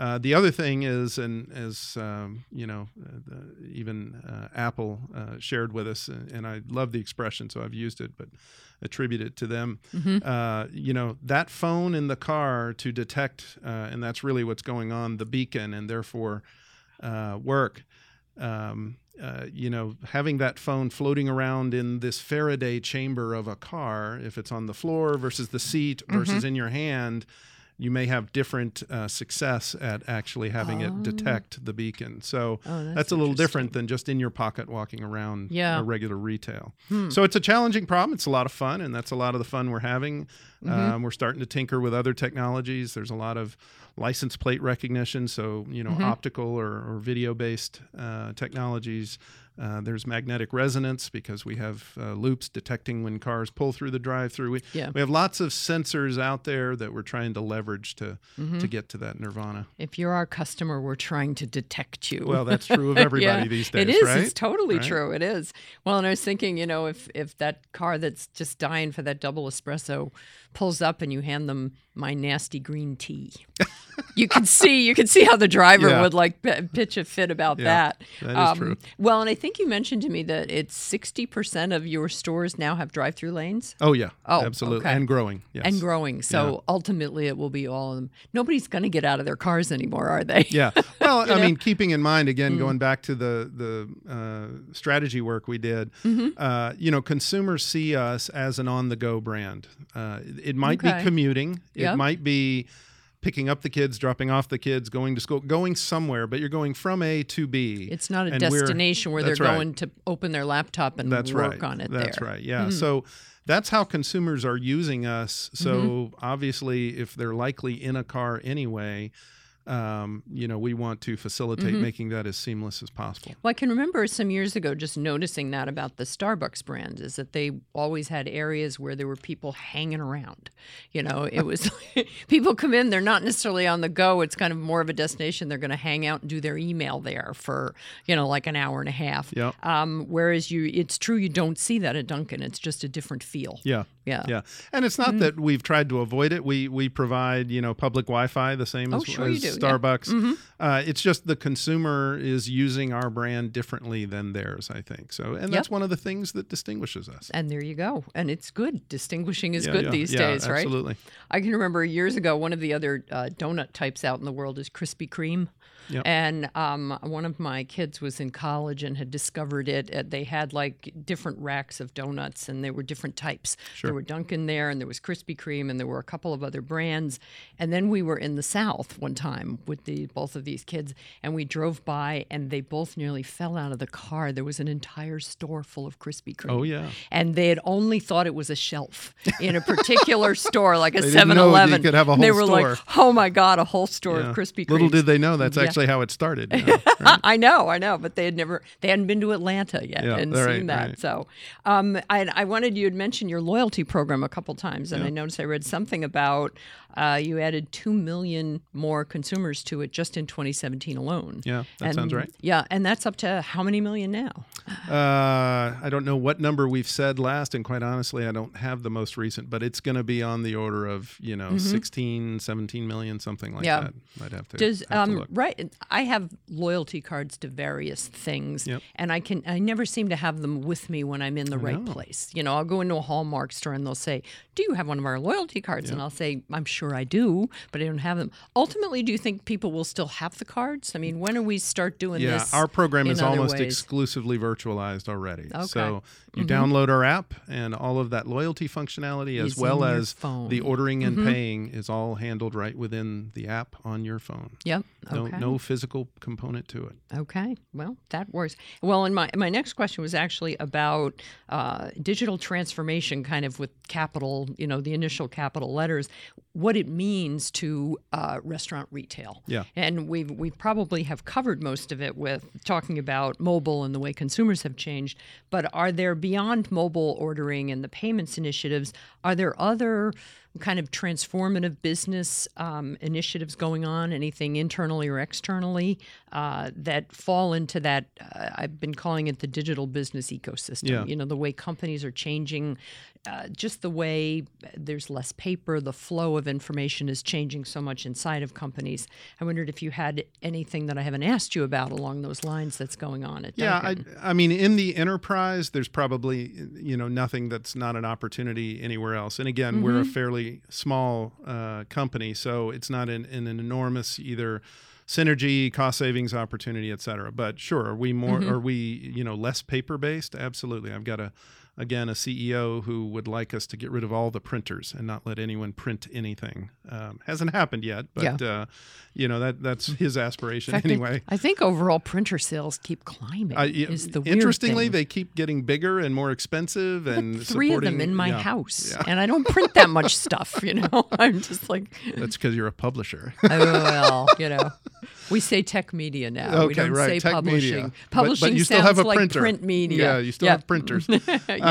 Speaker 2: Uh, the other thing is, and as um, you know, uh, the, even uh, Apple uh, shared with us, and, and I love the expression, so I've used it, but attribute it to them. Uh, you know, that phone in the car to detect, uh, and that's really what's going on, the beacon, and therefore uh, work. Um, uh, you know, having that phone floating around in this Faraday chamber of a car, if it's on the floor versus the seat versus in your hand, you may have different uh, success at actually having it detect the beacon. So
Speaker 1: Oh,
Speaker 2: that's,
Speaker 1: that's
Speaker 2: a little different than just in your pocket walking around
Speaker 1: Yeah. Hmm.
Speaker 2: a regular retail. So it's a challenging problem. It's a lot of fun, and that's a lot of the fun we're having.
Speaker 1: Mm-hmm.
Speaker 2: Um, we're starting to tinker with other technologies. There's a lot of license plate recognition, so you
Speaker 1: Mm-hmm.
Speaker 2: know optical or, or video based uh, technologies. Uh, there's magnetic resonance because we have uh, loops detecting when cars pull through the drive-through. We,
Speaker 1: Yeah.
Speaker 2: we have lots of sensors out there that we're trying to leverage to
Speaker 1: Mm-hmm.
Speaker 2: to get to that nirvana.
Speaker 1: If you're our customer, we're trying to detect you.
Speaker 2: Well, that's true of *laughs* everybody
Speaker 1: Yeah,
Speaker 2: these days,
Speaker 1: It is.
Speaker 2: right?
Speaker 1: It's totally
Speaker 2: Right?
Speaker 1: true. It is. Well, and I was thinking, you know, if if that car that's just dying for that double espresso pulls up and you hand them my nasty green tea, you can see you can see how the driver
Speaker 2: Yeah.
Speaker 1: would like p- pitch a fit about
Speaker 2: Yeah,
Speaker 1: that. Um,
Speaker 2: that is true.
Speaker 1: Well, and I think you mentioned to me that it's sixty percent of your stores now have drive-through lanes.
Speaker 2: Oh yeah,
Speaker 1: Oh,
Speaker 2: absolutely,
Speaker 1: okay.
Speaker 2: and growing. Yes.
Speaker 1: And growing. So ultimately, it will be all of them. Nobody's going to get out of their cars anymore, are they?
Speaker 2: Yeah. *laughs* Well, I
Speaker 1: know? Mm.
Speaker 2: mean, keeping in mind again, going back to the the uh, strategy work we did,
Speaker 1: Mm-hmm.
Speaker 2: uh, you know, consumers see us as an on the go brand. Uh, it might
Speaker 1: Okay.
Speaker 2: be commuting. It Might be. picking up the kids, dropping off the kids, going to school, going somewhere, but you're going from A to B.
Speaker 1: It's not a destination where they're
Speaker 2: right.
Speaker 1: going to open their laptop and
Speaker 2: That's
Speaker 1: work
Speaker 2: right.
Speaker 1: on it
Speaker 2: That's
Speaker 1: there.
Speaker 2: right. Yeah.
Speaker 1: Mm.
Speaker 2: So that's how consumers are using us. So
Speaker 1: Mm-hmm.
Speaker 2: obviously, if they're likely in a car anyway, um, you know, we want to facilitate
Speaker 1: Mm-hmm.
Speaker 2: making that as seamless as possible.
Speaker 1: Well, I can remember some years ago just noticing that about the Starbucks brand is that they always had areas where there were people hanging around. You know, it was *laughs* *laughs* people come in, they're not necessarily on the go. It's kind of more of a destination. They're going to hang out and do their email there for, you know, like an hour and a half.
Speaker 2: Yep.
Speaker 1: Um, whereas you, it's true, you don't see that at Dunkin'. It's just a different feel.
Speaker 2: Yeah.
Speaker 1: Yeah.
Speaker 2: Yeah, and it's not that we've tried to avoid it. We we provide you know public Wi-Fi the same
Speaker 1: Oh,
Speaker 2: as,
Speaker 1: sure
Speaker 2: as
Speaker 1: do, yeah. Mm-hmm.
Speaker 2: Starbucks. Uh, it's just the consumer is using our brand differently than theirs. I think so, and that's one of the things that distinguishes us.
Speaker 1: And there you go. And it's good. Distinguishing is
Speaker 2: Yeah,
Speaker 1: good
Speaker 2: yeah,
Speaker 1: these days, right?
Speaker 2: Absolutely.
Speaker 1: I can remember years ago, one of the other uh, donut types out in the world is Krispy Kreme.
Speaker 2: Yep.
Speaker 1: And um, one of my kids was in college and had discovered it. Uh, They had like different racks of donuts, and they were different types. There were Dunkin' there, and there was Krispy Kreme, and there were a couple of other brands. And then we were in the South one time with the both of these kids, and we drove by, and they both nearly fell out of the car. There was an entire store full of Krispy Kreme
Speaker 2: Oh yeah.
Speaker 1: and they had only thought it was a shelf in a particular *laughs* store, like a
Speaker 2: They didn't know
Speaker 1: 7
Speaker 2: you
Speaker 1: Eleven.
Speaker 2: could have a
Speaker 1: They were
Speaker 2: store.
Speaker 1: like, oh my God, a whole store
Speaker 2: Yeah.
Speaker 1: of Krispy Kreme."
Speaker 2: Little did they know that's
Speaker 1: Yeah.
Speaker 2: actually how it started. you know, *laughs* right?
Speaker 1: I know, I know, but they had never, they hadn't been to Atlanta yet
Speaker 2: Yeah,
Speaker 1: and
Speaker 2: right,
Speaker 1: seen that.
Speaker 2: right.
Speaker 1: So, um, I, I wanted you to mention your loyalty program a couple times, and I noticed I read something about uh, you added two million more consumers to it just in 2017 alone.
Speaker 2: Yeah, that
Speaker 1: And-
Speaker 2: sounds right.
Speaker 1: Yeah, and that's up to how many million now?
Speaker 2: Uh, I don't know what number we've said last, and quite honestly, I don't have the most recent, but it's going to be on the order of, you know, 16, 17 million, something like
Speaker 1: Mm-hmm. Yeah.
Speaker 2: that. I'd have to,
Speaker 1: Does
Speaker 2: have
Speaker 1: um
Speaker 2: look.
Speaker 1: right? I have loyalty cards to various things,
Speaker 2: Yep.
Speaker 1: and I can I never seem to have them with me when I'm in the right
Speaker 2: know.
Speaker 1: place. You know, I'll go into a Hallmark store and they'll say, "Do you have one of our loyalty cards?" And I'll say, "I'm sure I do, but I don't have them." Ultimately, do you think people will still have the cards? I mean, when do we start doing
Speaker 2: Yeah,
Speaker 1: this?
Speaker 2: our program is almost
Speaker 1: ways?
Speaker 2: exclusively virtualized already.
Speaker 1: Okay. Mm-hmm.
Speaker 2: So you download our app, and all of that loyalty functionality, as well as
Speaker 1: phone. Mm-hmm.
Speaker 2: the ordering and paying, is all handled right within the app on your phone.
Speaker 1: Yep.
Speaker 2: No,
Speaker 1: Okay.
Speaker 2: No physical component to it.
Speaker 1: Okay, well, that works. Well, and my my next question was actually about uh, digital transformation, kind of with capital, you know, the initial capital letters, what it means to uh, restaurant retail.
Speaker 2: Yeah.
Speaker 1: and we've we probably have covered most of it with talking about mobile and the way consumers have changed. But are there beyond mobile ordering and the payments initiatives? Are there other kind of transformative business um, initiatives going on, anything internally or externally, uh, that fall into that? Uh, I've been calling it the digital business ecosystem.
Speaker 2: Yeah.
Speaker 1: You know, the way companies are changing, uh, just the way there's less paper, the flow of information is changing so much inside of companies. I wondered if you had anything that I haven't asked you about along those lines that's going on at
Speaker 2: Yeah,
Speaker 1: Dunkin'.
Speaker 2: I, I mean, in the enterprise, there's probably you know nothing that's not an opportunity anywhere else. And again, we're a
Speaker 1: Mm-hmm.
Speaker 2: fairly small uh, company, so it's not an, an enormous either synergy, cost savings opportunity, et cetera. But sure, are we more?
Speaker 1: Mm-hmm.
Speaker 2: Are we you know less paper based? Absolutely. I've got a again a CEO who would like us to get rid of all the printers and not let anyone print anything. Um, hasn't happened yet, but uh, you know that that's *laughs* his aspiration
Speaker 1: fact,
Speaker 2: anyway.
Speaker 1: I think overall printer sales keep climbing.
Speaker 2: I-
Speaker 1: is the weird
Speaker 2: interestingly, they keep getting bigger and more expensive, and
Speaker 1: three of them in my
Speaker 2: yeah,
Speaker 1: house,
Speaker 2: yeah.
Speaker 1: and I don't print that much stuff. You know, *laughs* I'm just like,
Speaker 2: That's because you're a publisher. *laughs*
Speaker 1: oh, well, you know, we say tech media now. we
Speaker 2: Okay,
Speaker 1: don't
Speaker 2: right,
Speaker 1: say
Speaker 2: tech
Speaker 1: publishing.
Speaker 2: media. But- but
Speaker 1: Publishing
Speaker 2: you still have a
Speaker 1: like
Speaker 2: printer.
Speaker 1: print media.
Speaker 2: Yeah, you still have printers.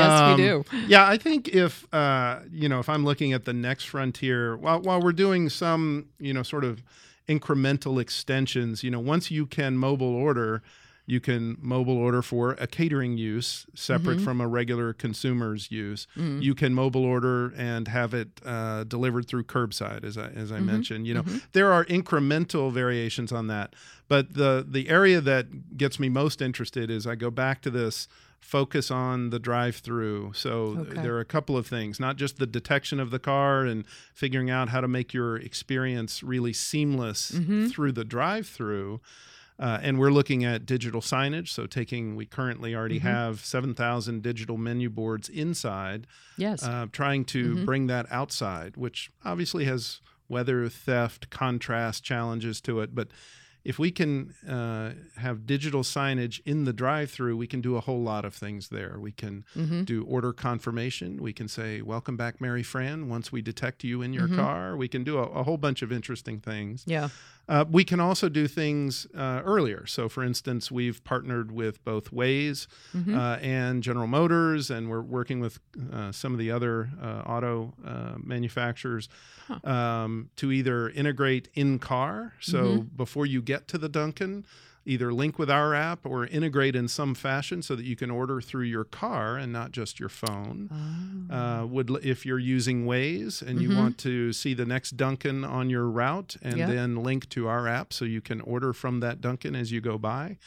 Speaker 1: Yes,
Speaker 2: Um,
Speaker 1: we do.
Speaker 2: Yeah, I think if uh, you know, if I'm looking at the next frontier, while while we're doing some, you know, sort of incremental extensions, you know, once you can mobile order, you can mobile order for a catering use separate
Speaker 1: Mm-hmm.
Speaker 2: from a regular consumer's use.
Speaker 1: Mm.
Speaker 2: You can mobile order and have it uh, delivered through curbside, as I as I
Speaker 1: Mm-hmm.
Speaker 2: mentioned. You know, there are incremental variations on that, but the the area that gets me most interested is I go back to this focus on the drive-through. So th-
Speaker 1: Okay.
Speaker 2: there are a couple of things, not just the detection of the car and figuring out how to make your experience really seamless
Speaker 1: Mm-hmm.
Speaker 2: through the drive-through. Uh, and we're looking at digital signage. So taking, we currently already
Speaker 1: Mm-hmm.
Speaker 2: have 7,000 digital menu boards inside,
Speaker 1: Yes.
Speaker 2: uh, trying to
Speaker 1: Mm-hmm.
Speaker 2: bring that outside, which obviously has weather, theft, contrast challenges to it. But if we can uh, have digital signage in the drive-through, we can do a whole lot of things there. We can
Speaker 1: Mm-hmm.
Speaker 2: do order confirmation. We can say "Welcome back, Mary Fran." Once we detect you in your
Speaker 1: Mm-hmm.
Speaker 2: car, we can do a, a whole bunch of interesting things.
Speaker 1: Yeah.
Speaker 2: Uh, we can also do things uh, earlier. So, for instance, we've partnered with both Waze
Speaker 1: Mm-hmm.
Speaker 2: uh, and General Motors, and we're working with uh, some of the other uh, auto uh, manufacturers um, to either integrate in car. So,
Speaker 1: Mm-hmm.
Speaker 2: before you get to the Dunkin', either link with our app or integrate in some fashion so that you can order through your car and not just your phone.
Speaker 1: Oh.
Speaker 2: Uh, would if you're using Waze and you
Speaker 1: Mhm.
Speaker 2: want to see the next Dunkin' on your route, and
Speaker 1: Yeah.
Speaker 2: then link to our app so you can order from that Dunkin' as you go by.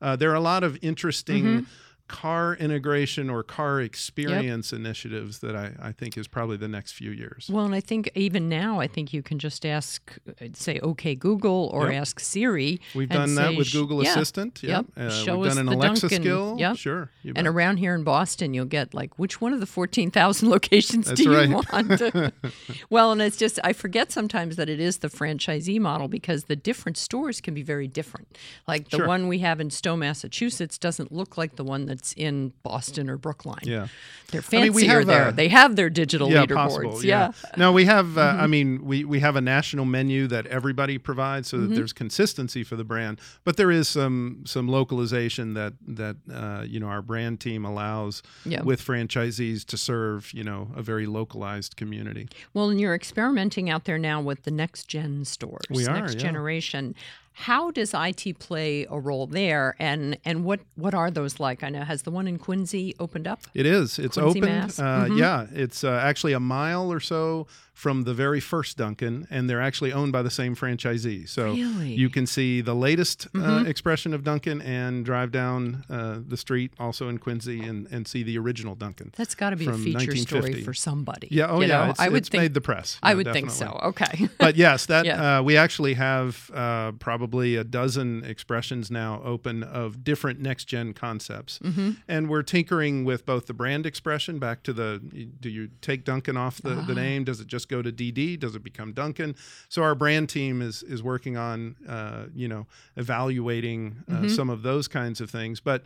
Speaker 2: Uh, there are a lot of interesting
Speaker 1: Mhm.
Speaker 2: Car integration or car experience initiatives that I, I think is probably the next few years.
Speaker 1: Well, and I think even now, I think you can just ask, uh, say, "Okay, Google," or
Speaker 2: Yep.
Speaker 1: ask Siri.
Speaker 2: We've done that with Google
Speaker 1: yeah,
Speaker 2: Assistant.
Speaker 1: Yep.
Speaker 2: Uh,
Speaker 1: Show
Speaker 2: we've
Speaker 1: us
Speaker 2: done an
Speaker 1: the
Speaker 2: Alexa
Speaker 1: Dunkin'.
Speaker 2: skill.
Speaker 1: Yep.
Speaker 2: Sure.
Speaker 1: And around here in Boston, you'll get like, which one of the 14,000 *laughs* locations
Speaker 2: That's
Speaker 1: do you want? *laughs* well, and it's just, I forget sometimes that it is the franchisee model because the different stores can be very different. Like the
Speaker 2: Sure.
Speaker 1: one we have in Stow, Massachusetts doesn't look like the one that's in Boston or Brookline.
Speaker 2: yeah.
Speaker 1: They're
Speaker 2: I
Speaker 1: fancier
Speaker 2: mean, we have,
Speaker 1: there.
Speaker 2: uh,
Speaker 1: they have their digital
Speaker 2: yeah,
Speaker 1: leaderboards.
Speaker 2: possible.
Speaker 1: yeah. Mm-hmm.
Speaker 2: No, we have. Uh, I mean, we we have a national menu that everybody provides, so
Speaker 1: Mm-hmm.
Speaker 2: that there's consistency for the brand. But there is some some localization that that uh, you know our brand team allows
Speaker 1: Yeah.
Speaker 2: with franchisees to serve you know a very localized community.
Speaker 1: Well, and you're experimenting out there now with the next gen stores,
Speaker 2: We are,
Speaker 1: next
Speaker 2: yeah.
Speaker 1: generation. How does IT play a role there, and and what what are those like? I know has the one in Quincy opened up?
Speaker 2: It is. It's
Speaker 1: Quincy,
Speaker 2: open. Uh,
Speaker 1: Mhm.
Speaker 2: Yeah, it's uh, actually a mile or so from the very first Dunkin', and they're actually owned by the same franchisee. So
Speaker 1: Really?
Speaker 2: you can see the latest uh,
Speaker 1: Mhm.
Speaker 2: expression of Dunkin' and drive down uh, the street, also in Quincy, and, and see the original Dunkin'.
Speaker 1: That's got to be a feature story for somebody.
Speaker 2: Yeah. Oh,
Speaker 1: you
Speaker 2: yeah.
Speaker 1: know?
Speaker 2: It's,
Speaker 1: I would
Speaker 2: it's
Speaker 1: think.
Speaker 2: made the press.
Speaker 1: I would think so. Okay. *laughs*
Speaker 2: But yes, that
Speaker 1: Yeah.
Speaker 2: uh, we actually have uh, probably a dozen expressions now open of different next gen concepts,
Speaker 1: Mhm.
Speaker 2: and we're tinkering with both the brand expression back to the do you take Dunkin' off the, the
Speaker 1: Ah.
Speaker 2: name? Does it just go to DD? Does it become Dunkin'? So our brand team is is working on uh, you know evaluating uh,
Speaker 1: Mhm.
Speaker 2: some of those kinds of things, but.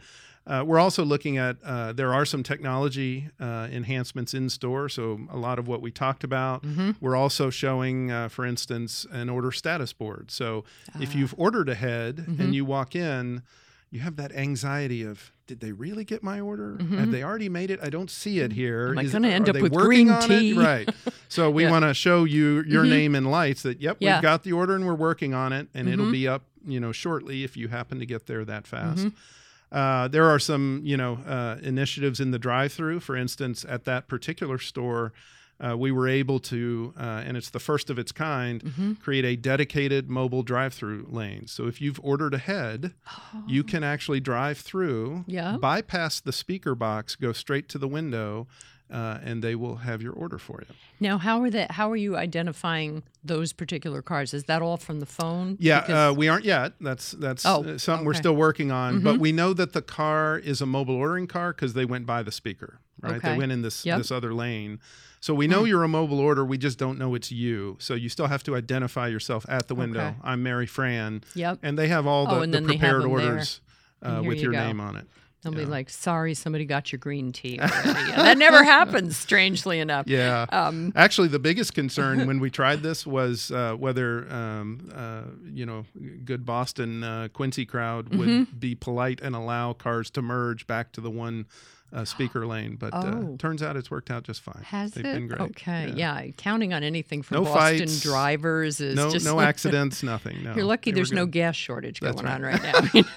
Speaker 2: Uh, we're also looking at uh, there are some technology uh, enhancements in store. So a lot of what we talked about.
Speaker 1: Mhm.
Speaker 2: We're also showing, uh, for instance, an order status board. So if
Speaker 1: Ah.
Speaker 2: you've ordered ahead
Speaker 1: Mhm.
Speaker 2: and you walk in, you have that anxiety of did they really get my order?
Speaker 1: Mhm.
Speaker 2: Have they already made it? I don't see it here.
Speaker 1: Am I
Speaker 2: Is-
Speaker 1: gonna end up with green tea?
Speaker 2: It? Right. *laughs* So we
Speaker 1: Yeah.
Speaker 2: want to show you your
Speaker 1: Mhm.
Speaker 2: name in lights that yep,
Speaker 1: Yeah.
Speaker 2: we've got the order and we're working on it, and it'll
Speaker 1: Mhm.
Speaker 2: be up you know shortly if you happen to get there that fast.
Speaker 1: Mhm.
Speaker 2: Uh, there are some, you know, uh, initiatives in the drive-through. For instance, at that particular store, uh, we were able to, uh, and it's the first of its kind,
Speaker 1: Mhm.
Speaker 2: create a dedicated mobile drive-through lane. So if you've ordered ahead, you can actually drive through,
Speaker 1: Yeah.
Speaker 2: bypass the speaker box, go straight to the window, uh, and they will have your order for you.
Speaker 1: Now, how are that? How are you identifying those particular cars? Is that all from the phone?
Speaker 2: Yeah,
Speaker 1: Because-
Speaker 2: uh, we aren't yet. That's that's
Speaker 1: Oh,
Speaker 2: uh, something we're still working on.
Speaker 1: Mhm.
Speaker 2: But we know that the car is a mobile ordering car because they went by the speaker. Right,
Speaker 1: Okay.
Speaker 2: they went in this
Speaker 1: Yep.
Speaker 2: this other lane. So we know you're a mobile order. We just don't know it's you. So you still have to identify yourself at the window.
Speaker 1: Okay.
Speaker 2: I'm Mary Fran,
Speaker 1: Yep.
Speaker 2: and they have all
Speaker 1: Oh,
Speaker 2: the,
Speaker 1: and
Speaker 2: the
Speaker 1: then they have
Speaker 2: prepared orders uh, with
Speaker 1: you
Speaker 2: your
Speaker 1: go.
Speaker 2: name on it.
Speaker 1: They'll be like, "Sorry, somebody got your green tea." *laughs* already." That never happens, strangely enough.
Speaker 2: Yeah.
Speaker 1: Um,
Speaker 2: Actually, the biggest concern *laughs* when we tried this was uh, whether um, uh, you know, good Boston uh, Quincy crowd would
Speaker 1: Mm-hmm.
Speaker 2: be polite and allow cars to merge back to the one uh, speaker lane. But
Speaker 1: Oh.
Speaker 2: uh, turns out it's worked out just fine.
Speaker 1: has
Speaker 2: They've
Speaker 1: it?
Speaker 2: been great.
Speaker 1: Okay. Yeah. Counting on anything from
Speaker 2: No
Speaker 1: Boston
Speaker 2: fights.
Speaker 1: drivers is
Speaker 2: No,
Speaker 1: just
Speaker 2: no *laughs* accidents, nothing. No,
Speaker 1: You're lucky there's no gas shortage
Speaker 2: That's
Speaker 1: going on right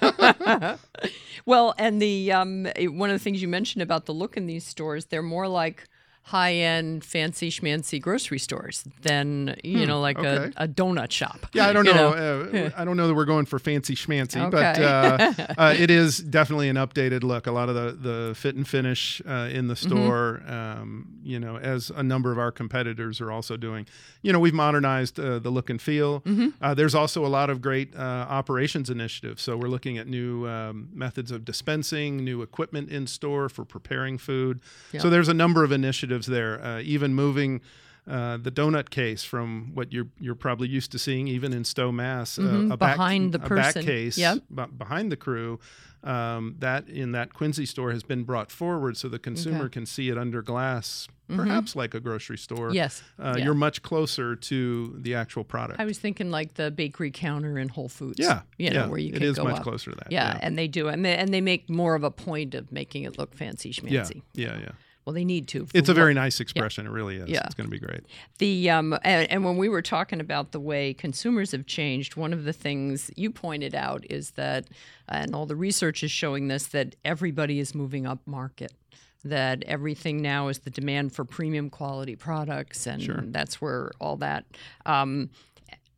Speaker 1: now. *laughs* well, and the um, one of the things you mentioned about the look in these stores, they're more like high-end, fancy schmancy grocery stores than you know, like
Speaker 2: Hmm, okay.
Speaker 1: a, a donut shop.
Speaker 2: Yeah, I don't
Speaker 1: you
Speaker 2: know. Uh, I don't know that we're going for fancy schmancy, *laughs* but uh, *laughs* uh, it is definitely an updated look. A lot of the, the fit and finish uh, in the
Speaker 1: Mm-hmm.
Speaker 2: store, um, you know, as a number of our competitors are also doing. You know, we've modernized uh, the look and feel.
Speaker 1: Mm-hmm.
Speaker 2: Uh, there's also a lot of great uh, operations initiatives. So we're looking at new um, methods of dispensing, new equipment in store for preparing food. So there's a number of initiatives there. Uh, even moving uh, the donut case from what you're you're probably used to seeing even in Stow, Mass. uh,
Speaker 1: Mhm,
Speaker 2: a back,
Speaker 1: behind the
Speaker 2: back
Speaker 1: person.
Speaker 2: case
Speaker 1: Yep.
Speaker 2: be- behind the crew. Um, that in that Quincy store has been brought forward so the consumer
Speaker 1: Okay.
Speaker 2: can see it under glass,
Speaker 1: Mhm.
Speaker 2: perhaps like a grocery store.
Speaker 1: Yes.
Speaker 2: Uh,
Speaker 1: yeah.
Speaker 2: You're much closer to the actual product.
Speaker 1: I was thinking like the bakery counter in Whole Foods.
Speaker 2: yeah,
Speaker 1: You know,
Speaker 2: yeah,
Speaker 1: where you
Speaker 2: it
Speaker 1: can
Speaker 2: is
Speaker 1: go
Speaker 2: much
Speaker 1: up.
Speaker 2: closer to that.
Speaker 1: Yeah, and they do, and they, and they make more of a point of making it look fancy schmancy.
Speaker 2: yeah,
Speaker 1: schmancy.
Speaker 2: yeah, yeah.
Speaker 1: Well, they need to.
Speaker 2: It's a very nice expression. It really is.
Speaker 1: Yeah.
Speaker 2: It's going to be great.
Speaker 1: The um, and, and when we were talking about the way consumers have changed, one of the things you pointed out is that, and all the research is showing this, that everybody is moving up market. That everything now is the demand for premium quality products, and
Speaker 2: Sure.
Speaker 1: that's where all that. Um,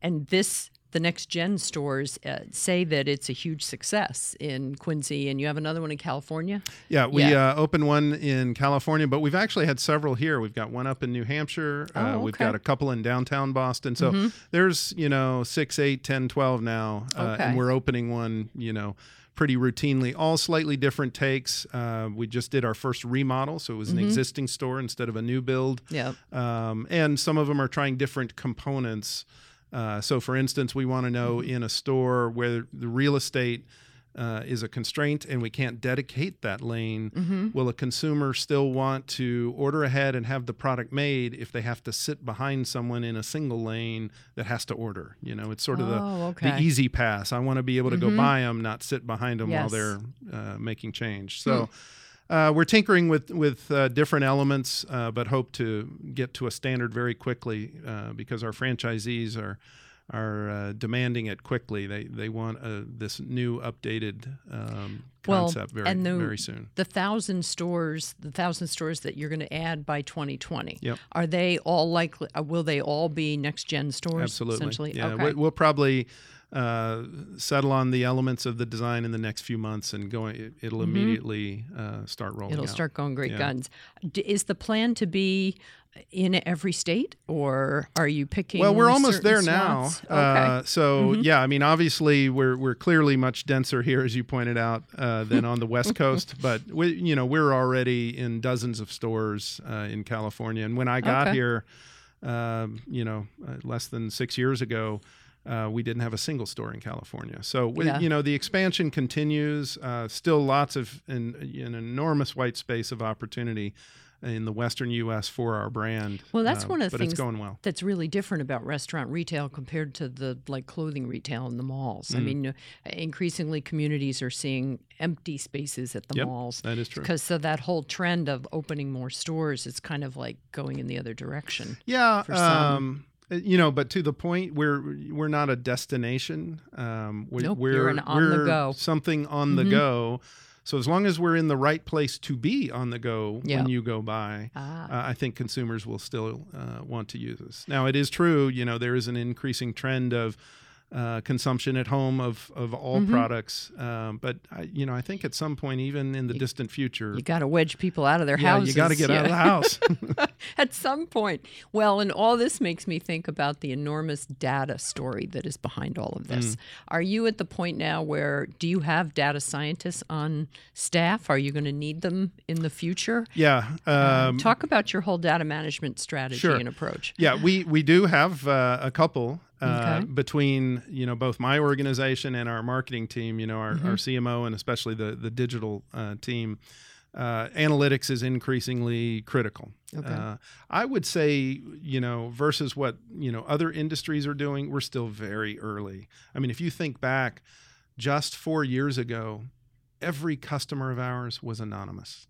Speaker 1: and this, the next gen stores uh, say that it's a huge success in Quincy, and you have another one in California.
Speaker 2: Yeah, we
Speaker 1: Yeah.
Speaker 2: Uh, opened one in California, but we've actually had several here. We've got one up in New Hampshire. uh,
Speaker 1: Oh,
Speaker 2: We've
Speaker 1: okay.
Speaker 2: got a couple in downtown Boston. So there's, you know, six, eight, 10, 12 now. Uh,
Speaker 1: Okay.
Speaker 2: And we're opening one, you know, pretty routinely, all slightly different takes. Uh, we just did our first remodel. So it was an existing store instead of a new build.
Speaker 1: Yeah.
Speaker 2: Um, and some of them are trying different components. Uh, so, for instance, we want to know in a store where the real estate uh, is a constraint and we can't dedicate that lane, will a consumer still want to order ahead and have the product made if they have to sit behind someone in a single lane that has to order? You know, it's sort of
Speaker 1: Oh,
Speaker 2: the,
Speaker 1: okay. Mm-hmm.
Speaker 2: the E-ZPass. I want to be able to go buy them, not sit behind them while
Speaker 1: Yes. Hmm.
Speaker 2: they're uh, making change. So. Uh, we're tinkering with with uh, different elements, uh, but hope to get to a standard very quickly uh, because our franchisees are are uh, demanding it quickly. They they want uh, this new updated um,
Speaker 1: Well,
Speaker 2: concept very
Speaker 1: and the-
Speaker 2: very soon.
Speaker 1: the thousand stores, the thousand stores that you're going to add by 2020.
Speaker 2: Yep.
Speaker 1: Are they all likely? Will they all be next gen stores?
Speaker 2: Absolutely.
Speaker 1: Essentially.
Speaker 2: Yeah,
Speaker 1: Okay.
Speaker 2: we, we'll probably uh, settle on the elements of the design in the next few months, and going. It, it'll immediately uh, start rolling.
Speaker 1: It'll
Speaker 2: out.
Speaker 1: start going great
Speaker 2: Yeah.
Speaker 1: guns. D- is the plan to be in every state, or are you picking?
Speaker 2: Well, we're almost there now.
Speaker 1: slots? Okay. Mm-hmm.
Speaker 2: Uh, so yeah, I mean, obviously we're we're clearly much denser here, as you pointed out, uh, than on the *laughs* West Coast. But we, you know, we're already in dozens of stores uh, in California. And when I got
Speaker 1: Okay.
Speaker 2: here, um, you know, uh, less than six years ago. Uh, we didn't have a single store in California, so
Speaker 1: Yeah.
Speaker 2: you know the expansion continues. Uh, still, lots of an, an enormous white space of opportunity in the Western U.S. for our brand.
Speaker 1: Well, that's
Speaker 2: Uh,
Speaker 1: one of the things
Speaker 2: well.
Speaker 1: that's really different about restaurant retail compared to the like clothing retail in the malls. I
Speaker 2: Mm.
Speaker 1: mean, uh, increasingly communities are seeing empty spaces at the
Speaker 2: Yep,
Speaker 1: malls.
Speaker 2: that is true.
Speaker 1: Because so that whole trend of opening more stores, it's kind of like going in the other direction.
Speaker 2: Yeah,
Speaker 1: for some.
Speaker 2: um, you know, but to the point, we're we're not a destination. Um, we,
Speaker 1: Nope,
Speaker 2: we're
Speaker 1: on the
Speaker 2: we're
Speaker 1: go.
Speaker 2: something on the
Speaker 1: Mhm.
Speaker 2: go. So as long as we're in the right place to be on the go
Speaker 1: Yeah.
Speaker 2: when you go by,
Speaker 1: Ah.
Speaker 2: uh, I think consumers will still uh, want to use us. Now, it is true, you know, there is an increasing trend of uh, consumption at home of, of all
Speaker 1: Mhm.
Speaker 2: products. Um, but, I, you know, I think at some point, even in the distant future,
Speaker 1: You got to wedge people out of their
Speaker 2: yeah,
Speaker 1: houses.
Speaker 2: you got to get out of the house. *laughs*
Speaker 1: At some point. Well, and all this makes me think about the enormous data story that is behind all of
Speaker 2: Mm.
Speaker 1: this. Are you at the point now where do you have data scientists on staff? Are you going to need them in the future?
Speaker 2: yeah.
Speaker 1: Uh,
Speaker 2: Um,
Speaker 1: Talk about your whole data management strategy
Speaker 2: Sure.
Speaker 1: and approach.
Speaker 2: Yeah, we we do have uh, a couple uh,
Speaker 1: Okay.
Speaker 2: between you know both my organization and our marketing team. You know our,
Speaker 1: Mm-hmm.
Speaker 2: our CMO and especially the the digital uh, team. Uh, analytics is increasingly critical.
Speaker 1: Okay.
Speaker 2: Uh, I would say, you know, versus what you know other industries are doing, we're still very early. I mean, if you think back, just four years ago, every customer of ours was anonymous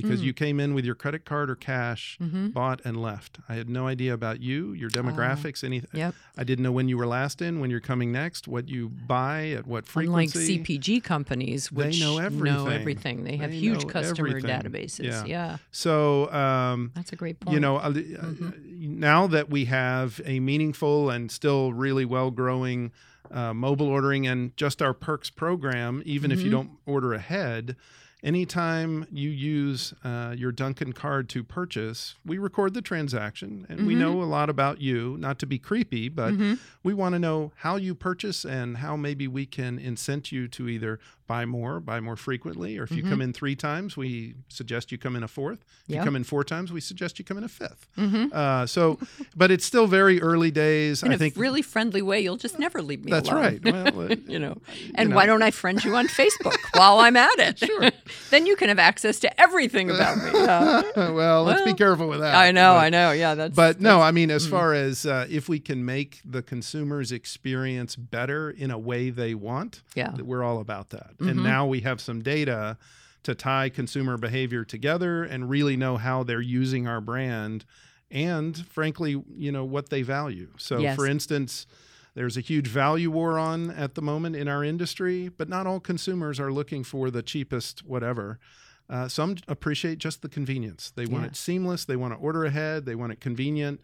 Speaker 2: because
Speaker 1: Mm.
Speaker 2: you came in with your credit card or cash
Speaker 1: Mm-hmm.
Speaker 2: bought and left. I had no idea about you, your demographics, anything.
Speaker 1: Yep.
Speaker 2: I didn't know when you were last in, when you're coming next, what you buy, at what
Speaker 1: Unlike
Speaker 2: frequency.
Speaker 1: CPG companies,
Speaker 2: They
Speaker 1: which
Speaker 2: know everything.
Speaker 1: everything. They have
Speaker 2: They
Speaker 1: huge customer
Speaker 2: everything.
Speaker 1: databases.
Speaker 2: Yeah.
Speaker 1: Yeah.
Speaker 2: so, um,
Speaker 1: That's a great point.
Speaker 2: you know, uh, uh,
Speaker 1: Mm-hmm.
Speaker 2: now that we have a meaningful and still really well growing uh, mobile ordering and just our perks program, even if you
Speaker 1: Mhm.
Speaker 2: don't order ahead, anytime you use uh, your Dunkin' card to purchase, we record the transaction and we know a lot about you, not to be creepy, but we want to know how you purchase and how maybe we can incent you to either buy more, buy more frequently, or if you come in three times, we suggest you come in a fourth. If
Speaker 1: Yeah.
Speaker 2: you come in four times, we suggest you come in a 5th Uh, so, but it's still very early days.
Speaker 1: In
Speaker 2: I
Speaker 1: a
Speaker 2: think
Speaker 1: really friendly way, you'll just never leave me
Speaker 2: that's
Speaker 1: alone.
Speaker 2: right. Well, *laughs* uh,
Speaker 1: you know, and
Speaker 2: know.
Speaker 1: why don't I friend you on Facebook while I'm at it? Sure. *laughs* then you can have access to everything about me. *laughs* Yeah.
Speaker 2: well, let's be careful with that.
Speaker 1: I know,
Speaker 2: But-
Speaker 1: I know. Yeah, that's.
Speaker 2: But no, I mean, as far as uh, if we can make the consumer's experience better in a way they want,
Speaker 1: Yeah.
Speaker 2: we're all about that. And now we have some data to tie consumer behavior together and really know how they're using our brand and, frankly, you know, what they value. So,
Speaker 1: Yes.
Speaker 2: for instance, there's a huge value war on at the moment in our industry, but not all consumers are looking for the cheapest whatever. Uh, some appreciate just the convenience. They want
Speaker 1: Yeah.
Speaker 2: it seamless. They want to order ahead. They want it convenient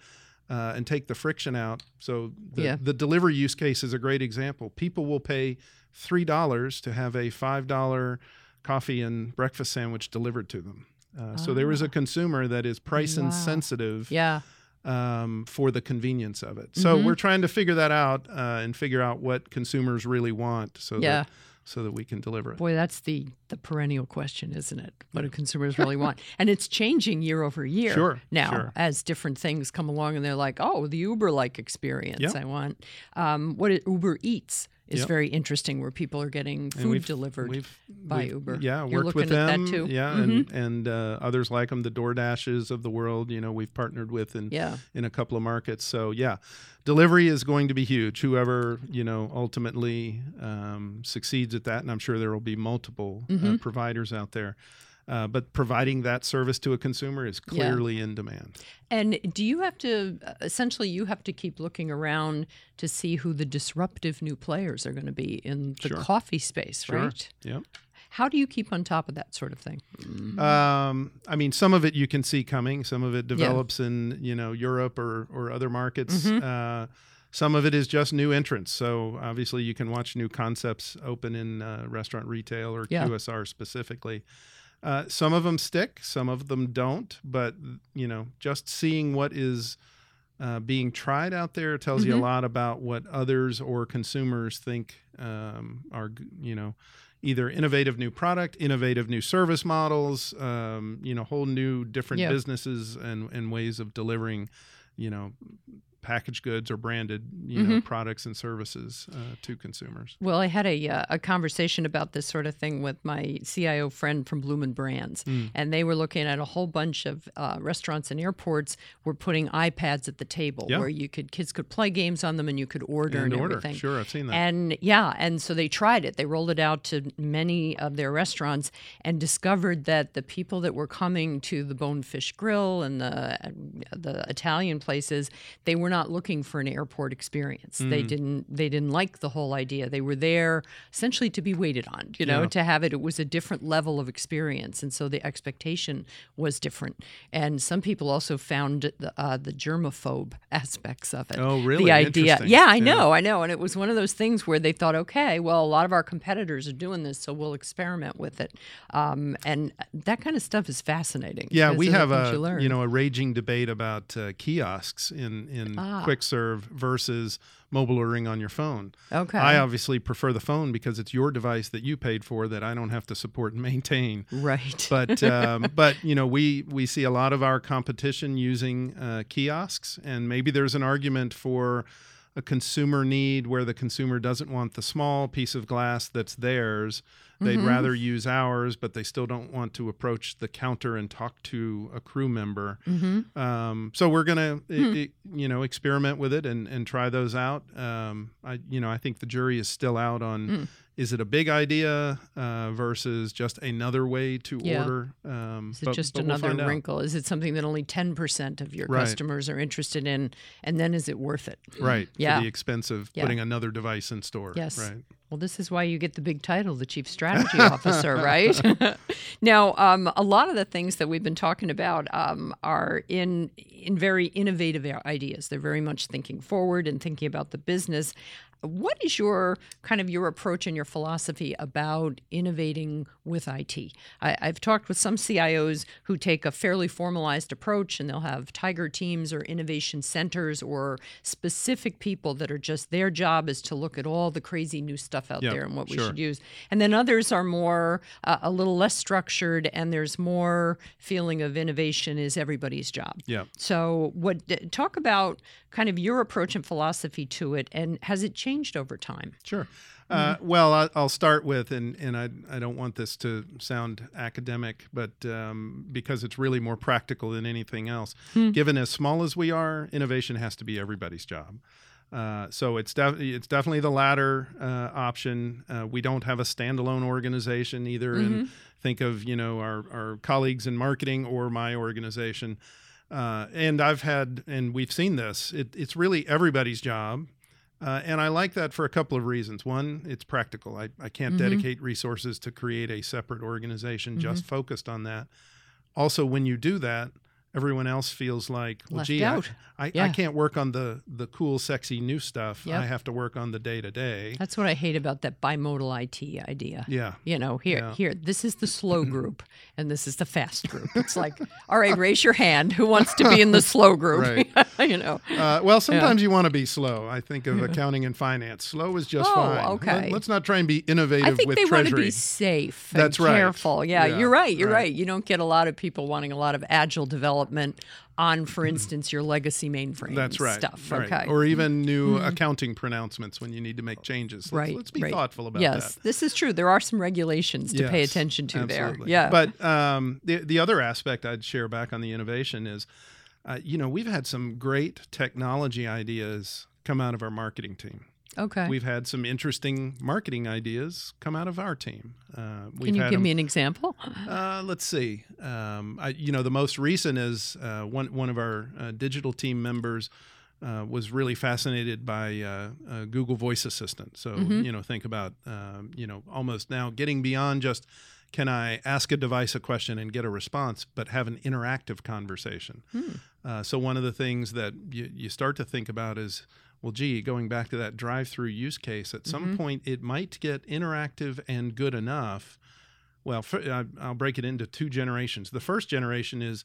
Speaker 2: uh, and take the friction out. So the,
Speaker 1: Yeah.
Speaker 2: the delivery use case is a great example. People will pay three dollars to have a five dollar coffee and breakfast sandwich delivered to them. Uh, So there is a consumer that is price
Speaker 1: Ah. Wow.
Speaker 2: insensitive
Speaker 1: Yeah.
Speaker 2: um, for the convenience of it. So
Speaker 1: Mm-hmm.
Speaker 2: we're trying to figure that out uh, and figure out what consumers really want, so
Speaker 1: Yeah.
Speaker 2: that so that we can deliver it.
Speaker 1: Boy, that's the the perennial question, isn't it? What do consumers *laughs* really want? And it's changing year over year.
Speaker 2: Sure,
Speaker 1: Now,
Speaker 2: sure.
Speaker 1: as different things come along, and they're like, "Oh, the Uber-like experience.
Speaker 2: Yep.
Speaker 1: I want." Um, what it, Uber Eats is
Speaker 2: Yep.
Speaker 1: very interesting, where people are getting food
Speaker 2: we've-
Speaker 1: delivered.
Speaker 2: we've-
Speaker 1: by
Speaker 2: we've-
Speaker 1: Uber.
Speaker 2: Yeah,
Speaker 1: You're
Speaker 2: worked with
Speaker 1: looking at that
Speaker 2: them.
Speaker 1: too?
Speaker 2: Yeah,
Speaker 1: Mhm.
Speaker 2: and and uh, others like them, the DoorDashes of the world. You know, we've partnered with in
Speaker 1: Yeah.
Speaker 2: in a couple of markets. So yeah, delivery is going to be huge. Whoever you know ultimately um, succeeds at that, and I'm sure there will be multiple
Speaker 1: Mm-hmm.
Speaker 2: uh, providers out there. Uh, but providing that service to a consumer is
Speaker 1: Yeah.
Speaker 2: clearly in demand.
Speaker 1: And do you have to essentially you have to keep looking around to see who the disruptive new players are going to be in the
Speaker 2: Sure.
Speaker 1: coffee space,
Speaker 2: Sure.
Speaker 1: right?
Speaker 2: Yep.
Speaker 1: How do you keep on top of that sort of thing?
Speaker 2: Um, I mean, some of it you can see coming. Some of it develops in you know Europe or or other markets.
Speaker 1: Mm-hmm.
Speaker 2: Uh, some of it is just new entrants. So obviously, you can watch new concepts open in uh, restaurant retail or
Speaker 1: Yeah.
Speaker 2: QSR specifically. Uh, some of them stick, some of them don't. But you know, just seeing what is uh, being tried out there tells you a
Speaker 1: Mhm.
Speaker 2: lot about what others or consumers think um, are you know either innovative new product, innovative new service models, um, you know, whole new different
Speaker 1: Yeah.
Speaker 2: businesses and, and ways of delivering, you know, packaged goods or branded, you know,
Speaker 1: Mm-hmm.
Speaker 2: products and services uh, to consumers.
Speaker 1: Well, I had a uh, a conversation about this sort of thing with my CIO friend from Bloomin' Brands,
Speaker 2: Hmm.
Speaker 1: and they were looking at a whole bunch of uh, restaurants and airports were putting iPads at the table
Speaker 2: Yeah.
Speaker 1: where you could kids could play games on them and you could order and,
Speaker 2: And order,
Speaker 1: everything.
Speaker 2: sure, I've seen that.
Speaker 1: And yeah, and so they tried it. They rolled it out to many of their restaurants and discovered that the people that were coming to the Bonefish Grill and the the Italian places, they were not looking for an airport experience. They
Speaker 2: Mm.
Speaker 1: didn't they didn't like the whole idea. They were there essentially to be waited on, you know,
Speaker 2: Yeah.
Speaker 1: to have it. It was a different level of experience, and so the expectation was different. And some people also found the, uh, the germaphobe *laughs* aspects of it.
Speaker 2: Oh, really?
Speaker 1: The idea, yeah, I
Speaker 2: Yeah.
Speaker 1: know, I know, and it was one of those things where they thought, okay, well, a lot of our competitors are doing this, so we'll experiment with it, um, and that kind of stuff is fascinating.
Speaker 2: Yeah, we have a
Speaker 1: you,
Speaker 2: you know a raging debate about uh, kiosks in in
Speaker 1: Ah.
Speaker 2: quick serve versus mobile ordering on your phone.
Speaker 1: Okay.
Speaker 2: I obviously prefer the phone because it's your device that you paid for that I don't have to support and maintain.
Speaker 1: right.
Speaker 2: But *laughs* um, but you know we we see a lot of our competition using uh, kiosks, and maybe there's an argument for a consumer need where the consumer doesn't want the small piece of glass that's theirs. They'd
Speaker 1: Mm-hmm.
Speaker 2: rather use ours, but they still don't want to approach the counter and talk to a crew member.
Speaker 1: Mm-hmm.
Speaker 2: Um, so we're gonna, i-
Speaker 1: Hmm.
Speaker 2: i- you know, experiment with it and, and try those out. Um, I, you know, I think the jury is still out on
Speaker 1: Mm.
Speaker 2: is it a big idea uh, versus just another way to
Speaker 1: Yeah.
Speaker 2: order. Um,
Speaker 1: Is it
Speaker 2: but-
Speaker 1: just
Speaker 2: but we'll
Speaker 1: another
Speaker 2: out.
Speaker 1: wrinkle? Is it something that only 10% of your
Speaker 2: Right.
Speaker 1: customers are interested in? And then is it worth it?
Speaker 2: Right.
Speaker 1: Yeah.
Speaker 2: For the expense of
Speaker 1: Yeah.
Speaker 2: putting another device in store.
Speaker 1: Yes.
Speaker 2: Right.
Speaker 1: Well, this is why you get the big title, the Chief Strategy Officer, *laughs* right? *laughs* now, um, a lot of the things that we've been talking about um, are in in very innovative ideas. They're very much thinking forward and thinking about the business. What is your kind of your approach and your philosophy about innovating with IT? I, I've talked with some CIOs who take a fairly formalized approach and they'll have tiger teams or innovation centers or specific people that are just their job is to look at all the crazy new stuff out
Speaker 2: Yep,
Speaker 1: there and what we should use. And then others are more uh, a little less structured and there's more feeling of innovation is everybody's job.
Speaker 2: Yeah.
Speaker 1: So, what talk about kind of your approach and philosophy to it, and has it changed over time?
Speaker 2: Sure. Uh, well, I, I'll start with, and, and I, I don't want this to sound academic, but um, because it's really more practical than anything else. Given as small as we are, innovation has to be everybody's job. Uh, so it's def- it's definitely the latter uh, option. Uh, we don't have a standalone organization either, and think of you know our our colleagues in marketing or my organization. Uh, and I've had, and we've seen this. It, it's really everybody's job. Uh, and I like that for a couple of reasons. One, it's practical. I, I can't dedicate resources to create a separate organization just focused on that. Also, when you do that, everyone else feels like, well,
Speaker 1: Left
Speaker 2: gee, I. I, I
Speaker 1: Yeah.
Speaker 2: can't work on the the cool, sexy new stuff.
Speaker 1: Yep.
Speaker 2: I have to work on the day to day.
Speaker 1: That's what I hate about that bimodal IT idea.
Speaker 2: Yeah.
Speaker 1: You know, here,
Speaker 2: Yeah.
Speaker 1: here, this is the slow group and this is the fast group. It's like, *laughs* all right, raise your hand. Who wants to be in the slow group? *laughs* you know,
Speaker 2: Uh, well, sometimes you want to be slow. I think of accounting and finance. Slow is just
Speaker 1: Oh,
Speaker 2: fine.
Speaker 1: okay.
Speaker 2: Let, us not try and be innovative
Speaker 1: I think
Speaker 2: with
Speaker 1: they want to
Speaker 2: treasury.
Speaker 1: be safe.
Speaker 2: That's
Speaker 1: and
Speaker 2: right.
Speaker 1: Careful. Yeah,
Speaker 2: Yeah,
Speaker 1: you're right. You're
Speaker 2: right.
Speaker 1: right. You don't get a lot of people wanting a lot of agile development on, for instance, your legacy mainframe
Speaker 2: That's right.
Speaker 1: stuff.
Speaker 2: right.
Speaker 1: Okay. Mm-hmm.
Speaker 2: Or even new accounting pronouncements when you need to make changes. Let's,
Speaker 1: right.
Speaker 2: let's be
Speaker 1: right.
Speaker 2: thoughtful about
Speaker 1: yes,
Speaker 2: that.
Speaker 1: this is true. There are some regulations to pay attention to
Speaker 2: absolutely.
Speaker 1: there. Yeah.
Speaker 2: But um, the the other aspect I'd share back on the innovation is, uh, you know, we've had some great technology ideas come out of our marketing team.
Speaker 1: Okay.
Speaker 2: We've had some interesting marketing ideas come out of our team. Uh, we've
Speaker 1: Can you give
Speaker 2: 'em-
Speaker 1: me an example?
Speaker 2: Uh, let's see. Um, I, you know, the most recent is uh, one one of our uh, digital team members uh, was really fascinated by uh, uh, Google Voice Assistant. So you know, think about um, you know almost now getting beyond just can I ask a device a question and get a response, but have an interactive conversation. Uh, so one of the things that you, you start to think about is well, gee, going back to that drive-through use case, at some mm-hmm. point it might get interactive and good enough. Well, I- I'll break it into two generations. The first generation is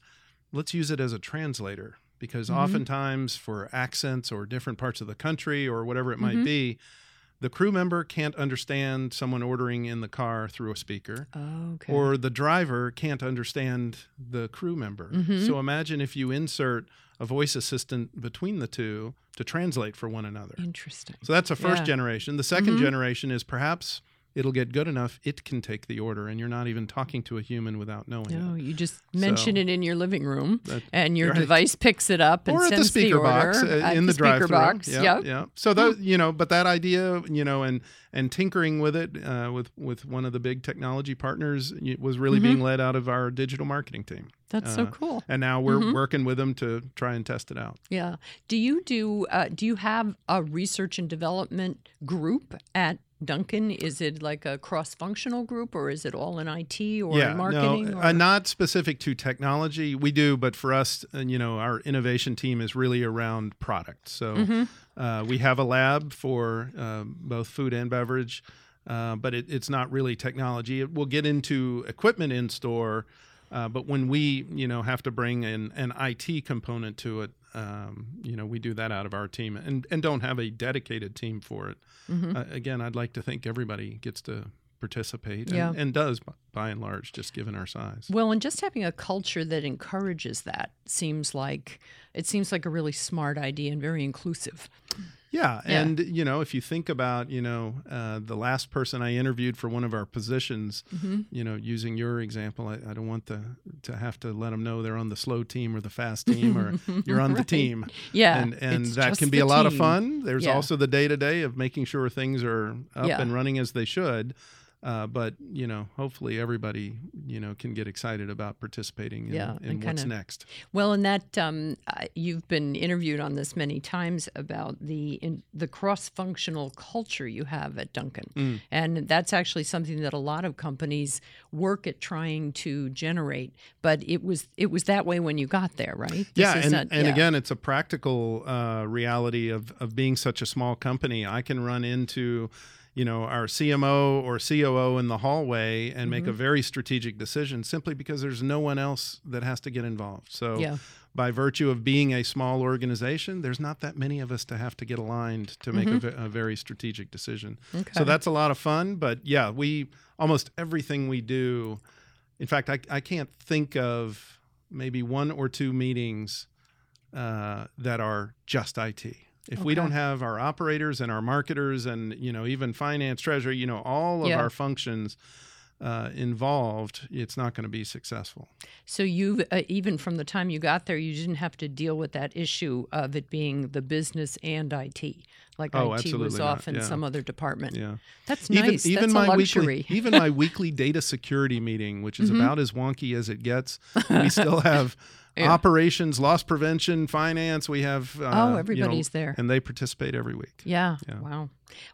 Speaker 2: let's use it as a translator because mm-hmm. oftentimes for accents or different parts of the country or whatever it might mm-hmm. be, the crew member can't understand someone ordering in the car through a speaker
Speaker 1: Okay.
Speaker 2: or the driver can't understand the crew member.
Speaker 1: Mm-hmm.
Speaker 2: So imagine if you insert a voice assistant between the two to translate for one another.
Speaker 1: Interesting.
Speaker 2: So that's a first
Speaker 1: Yeah. Mm-hmm.
Speaker 2: generation. The 2nd generation is perhaps it'll get good enough it can take the order and you're not even talking to a human without knowing
Speaker 1: No,
Speaker 2: it.
Speaker 1: you just mention
Speaker 2: So-
Speaker 1: it in your living room,
Speaker 2: That-
Speaker 1: and your
Speaker 2: right.
Speaker 1: device picks it up and
Speaker 2: Or at the
Speaker 1: sends
Speaker 2: speaker
Speaker 1: order
Speaker 2: box uh, in the,
Speaker 1: speaker
Speaker 2: drive-through.
Speaker 1: box.
Speaker 2: Yeah,
Speaker 1: Yep.
Speaker 2: yeah. So that you know, but that idea, you know, and and tinkering with it uh, with with one of the big technology partners was really
Speaker 1: Mm-hmm.
Speaker 2: being led out of our digital marketing team.
Speaker 1: That's so
Speaker 2: Uh,
Speaker 1: cool.
Speaker 2: And now we're
Speaker 1: Mm-hmm.
Speaker 2: working with them to try and test it out.
Speaker 1: Yeah. Do you do? Uh, do you have a research and development group at Dunkin'? Is it like a cross-functional group, or is it all in IT or
Speaker 2: yeah,
Speaker 1: in marketing?
Speaker 2: no,
Speaker 1: or?
Speaker 2: uh, not specific to technology. We do, but for us, uh, you know, our innovation team is really around product. So
Speaker 1: Mm-hmm.
Speaker 2: uh, we have a lab for uh, both food and beverage, uh, but it, it's not really technology. It will get into equipment in store, uh, but when we, you know, have to bring in an IT component to it, um, you know, we do that out of our team and, and don't have a dedicated team for it.
Speaker 1: Mm-hmm.
Speaker 2: Uh, again, I'd like to think everybody gets to participate and,
Speaker 1: Yeah.
Speaker 2: and does by and large, just given our size.
Speaker 1: Well, and just having a culture that encourages that seems like it seems like a really smart idea and very inclusive.
Speaker 2: Yeah,
Speaker 1: Yeah.
Speaker 2: and you know, if you think about, you know, uh, the last person I interviewed for one of our positions,
Speaker 1: Mm-hmm.
Speaker 2: you know, using your example, I, I don't want the to have to let them know they're on the slow team or the fast team or *laughs* you're on the team.
Speaker 1: Yeah,
Speaker 2: and and that can be a lot of fun. There's
Speaker 1: Yeah.
Speaker 2: also the day to day of making sure things are up
Speaker 1: Yeah.
Speaker 2: and running as they should. Uh, but you know, hopefully everybody you know can get excited about participating in,
Speaker 1: Yeah,
Speaker 2: in what's
Speaker 1: kinda-
Speaker 2: next.
Speaker 1: Well, and that um, you've been interviewed on this many times about the in, the cross-functional culture you have at Dunkin',
Speaker 2: Mm.
Speaker 1: and that's actually something that a lot of companies work at trying to generate. But it was it was that way when you got there, right? This
Speaker 2: yeah,
Speaker 1: is
Speaker 2: and,
Speaker 1: not-
Speaker 2: and
Speaker 1: yeah.
Speaker 2: again, it's a practical uh, reality of of being such a small company. I can run into, you know, our CMO or COO in the hallway and make
Speaker 1: Mm-hmm.
Speaker 2: a very strategic decision simply because there's no one else that has to get involved. So.
Speaker 1: yeah,
Speaker 2: By virtue of being a small organization, there's not that many of us to have to get aligned to make a ve- a, very strategic decision.
Speaker 1: Mm-hmm. okay.
Speaker 2: So that's a lot of fun. But yeah, we almost everything we do. In fact, I, I can't think of maybe one or two meetings uh, that are just IT. If we don't have our operators and our marketers and you know even finance, treasury, you know all of
Speaker 1: Yeah.
Speaker 2: our functions uh, involved, it's not going to be successful.
Speaker 1: So you uh, even from the time you got there, you didn't have to deal with that issue of it being the business and IT, like
Speaker 2: Oh,
Speaker 1: IT was
Speaker 2: not,
Speaker 1: off in
Speaker 2: yeah.
Speaker 1: some other department.
Speaker 2: Yeah.
Speaker 1: That's
Speaker 2: even
Speaker 1: nice.
Speaker 2: even
Speaker 1: That's
Speaker 2: my
Speaker 1: a luxury.
Speaker 2: weekly *laughs* even my weekly data security meeting, which is
Speaker 1: Mhm.
Speaker 2: about as wonky as it gets, we still *laughs* have
Speaker 1: Yeah.
Speaker 2: operations, loss prevention, finance. We have uh,
Speaker 1: oh,
Speaker 2: you know,
Speaker 1: everybody's there.
Speaker 2: and they participate every week.
Speaker 1: Yeah.
Speaker 2: Yeah.
Speaker 1: Wow.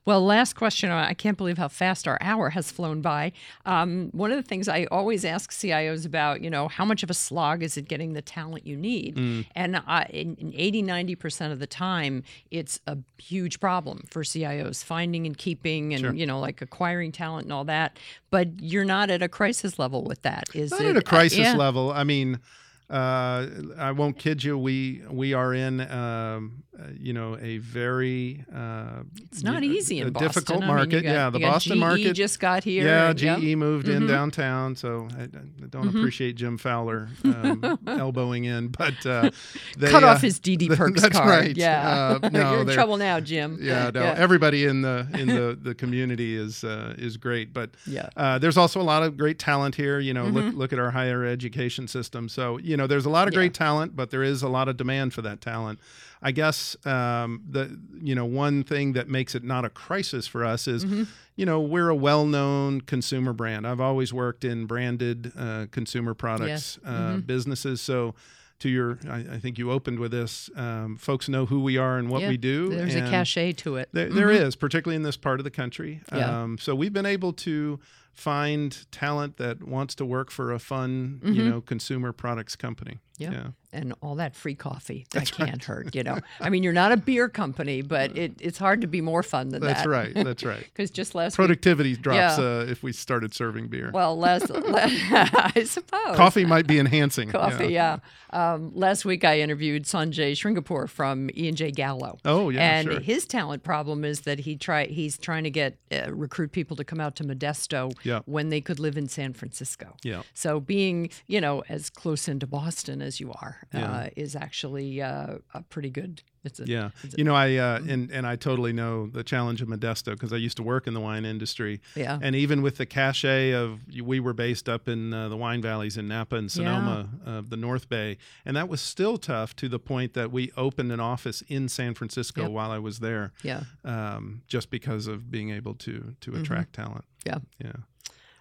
Speaker 1: Well, last question. I can't believe how fast our hour has flown by. Um, one of the things I always ask CIOs about, you know, how much of a slog is it getting the talent you need?
Speaker 2: Mm.
Speaker 1: And I, in, in 80, 90% of the time, it's a huge problem for CIOs finding and keeping and,
Speaker 2: Sure.
Speaker 1: you know, like acquiring talent and all that. But you're not at a crisis level with that. Is
Speaker 2: Not
Speaker 1: it?
Speaker 2: at a crisis
Speaker 1: yeah.
Speaker 2: level. I mean, uh, I won't kid you. We we are in um, uh, you know a very uh,
Speaker 1: It's not
Speaker 2: you
Speaker 1: easy in
Speaker 2: a
Speaker 1: Boston.
Speaker 2: difficult
Speaker 1: I mean,
Speaker 2: market.
Speaker 1: got-
Speaker 2: yeah, the Boston
Speaker 1: GE
Speaker 2: market
Speaker 1: just got here.
Speaker 2: Yeah,
Speaker 1: and-
Speaker 2: GE
Speaker 1: yep.
Speaker 2: moved in
Speaker 1: Mhm.
Speaker 2: downtown, so I, I don't
Speaker 1: Mhm.
Speaker 2: appreciate Jim Fowler um, *laughs* elbowing in, but uh, *laughs* they,
Speaker 1: Cut
Speaker 2: uh,
Speaker 1: off his DD *laughs* Perks
Speaker 2: that's
Speaker 1: card.
Speaker 2: right.
Speaker 1: Yeah.
Speaker 2: Uh, no,
Speaker 1: You're in trouble now, Jim.
Speaker 2: yeah, no,
Speaker 1: Yeah.
Speaker 2: everybody in the in the the community is uh, is great, but
Speaker 1: Yeah.
Speaker 2: uh, there's also a lot of great talent here. You know, look
Speaker 1: Mhm.
Speaker 2: look at our higher education system. So you know, there's a lot of great talent, but there is a lot of demand for that talent. I guess um, the you know one thing that makes it not a crisis for us is
Speaker 1: Mhm.
Speaker 2: you know we're a well-known consumer brand. I've always worked in branded uh, consumer products uh,
Speaker 1: Mhm.
Speaker 2: businesses, so. To your, I, I think you opened with this. Um, folks know who we are and what
Speaker 1: Yeah,
Speaker 2: we do.
Speaker 1: There's a cachet to it.
Speaker 2: there, there
Speaker 1: Mhm.
Speaker 2: is, particularly in this part of the country.
Speaker 1: Yeah.
Speaker 2: Um, so we've been able to find talent that wants to work for a fun, you
Speaker 1: Mhm.
Speaker 2: know, consumer products company.
Speaker 1: Yeah.
Speaker 2: Yeah.
Speaker 1: And all that free coffee. That
Speaker 2: That's
Speaker 1: can't
Speaker 2: right.
Speaker 1: hurt, you know. *laughs* I mean, you're not a beer company, but it, it's hard to be more fun than
Speaker 2: That's
Speaker 1: that.
Speaker 2: That's right. That's right. *laughs*
Speaker 1: Because just last week,
Speaker 2: Productivity drops
Speaker 1: Yeah.
Speaker 2: uh, if we started serving beer.
Speaker 1: well, last, *laughs* I suppose.
Speaker 2: Coffee might be enhancing.
Speaker 1: Coffee, yeah. Um, last week I interviewed Sanjay Shringarpure from E and J Gallo.
Speaker 2: Oh yeah,
Speaker 1: and
Speaker 2: sure.
Speaker 1: his talent problem is that he try he's trying to get uh, recruit people to come out to Modesto
Speaker 2: Yeah.
Speaker 1: when they could live in San Francisco.
Speaker 2: Yeah.
Speaker 1: So being you know as close into Boston as you are
Speaker 2: Yeah.
Speaker 1: uh, is actually uh, a pretty good. It's a,
Speaker 2: Yeah,
Speaker 1: it's a-
Speaker 2: you know, I uh, and and I totally know the challenge of Modesto because I used to work in the wine industry,
Speaker 1: yeah.
Speaker 2: and even with the cachet of we were based up in uh, the wine valleys in Napa and Sonoma, uh, the North Bay, and that was still tough to the point that we opened an office in San Francisco
Speaker 1: Yep.
Speaker 2: while I was there,
Speaker 1: Yeah.
Speaker 2: um, just because of being able to to
Speaker 1: Mhm.
Speaker 2: attract talent.
Speaker 1: Yeah.
Speaker 2: yeah.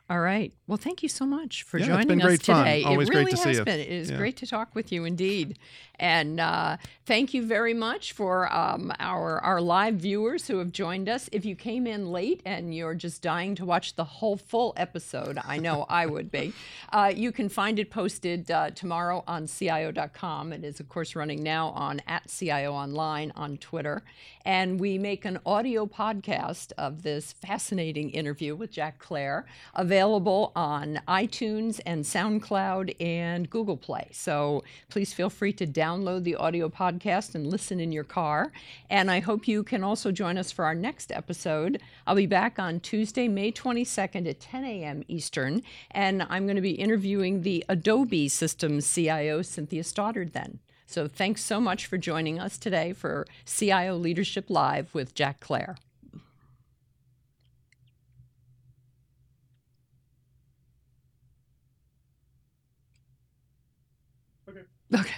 Speaker 1: All right. Well, thank you so much for
Speaker 2: Yeah, it's
Speaker 1: joining
Speaker 2: been
Speaker 1: us
Speaker 2: great fun.
Speaker 1: today.
Speaker 2: Always
Speaker 1: it
Speaker 2: great
Speaker 1: really
Speaker 2: to see
Speaker 1: has
Speaker 2: you.
Speaker 1: been. It is
Speaker 2: Yeah.
Speaker 1: great to talk with you indeed. And uh, thank you very much for um, our our live viewers who have joined us. If you came in late and you're just dying to watch the whole full episode, I know I would be. *laughs* Uh, you can find it posted uh, tomorrow on CIO.com. It is of course running now on at CIO Online on Twitter, and we make an audio podcast of this fascinating interview with Jack Clare available on iTunes and SoundCloud and Google Play. So please feel free to download the audio podcast and listen in your car. And I hope you can also join us for our next episode. I'll be back on Tuesday, May 22nd at 10 a.m. Eastern, and I'm going to be interviewing the Adobe Systems CIO, Cynthia Stoddard, then. So thanks so much for joining us today for CIO Leadership Live with Jack Clare.
Speaker 2: Okay.
Speaker 1: Okay.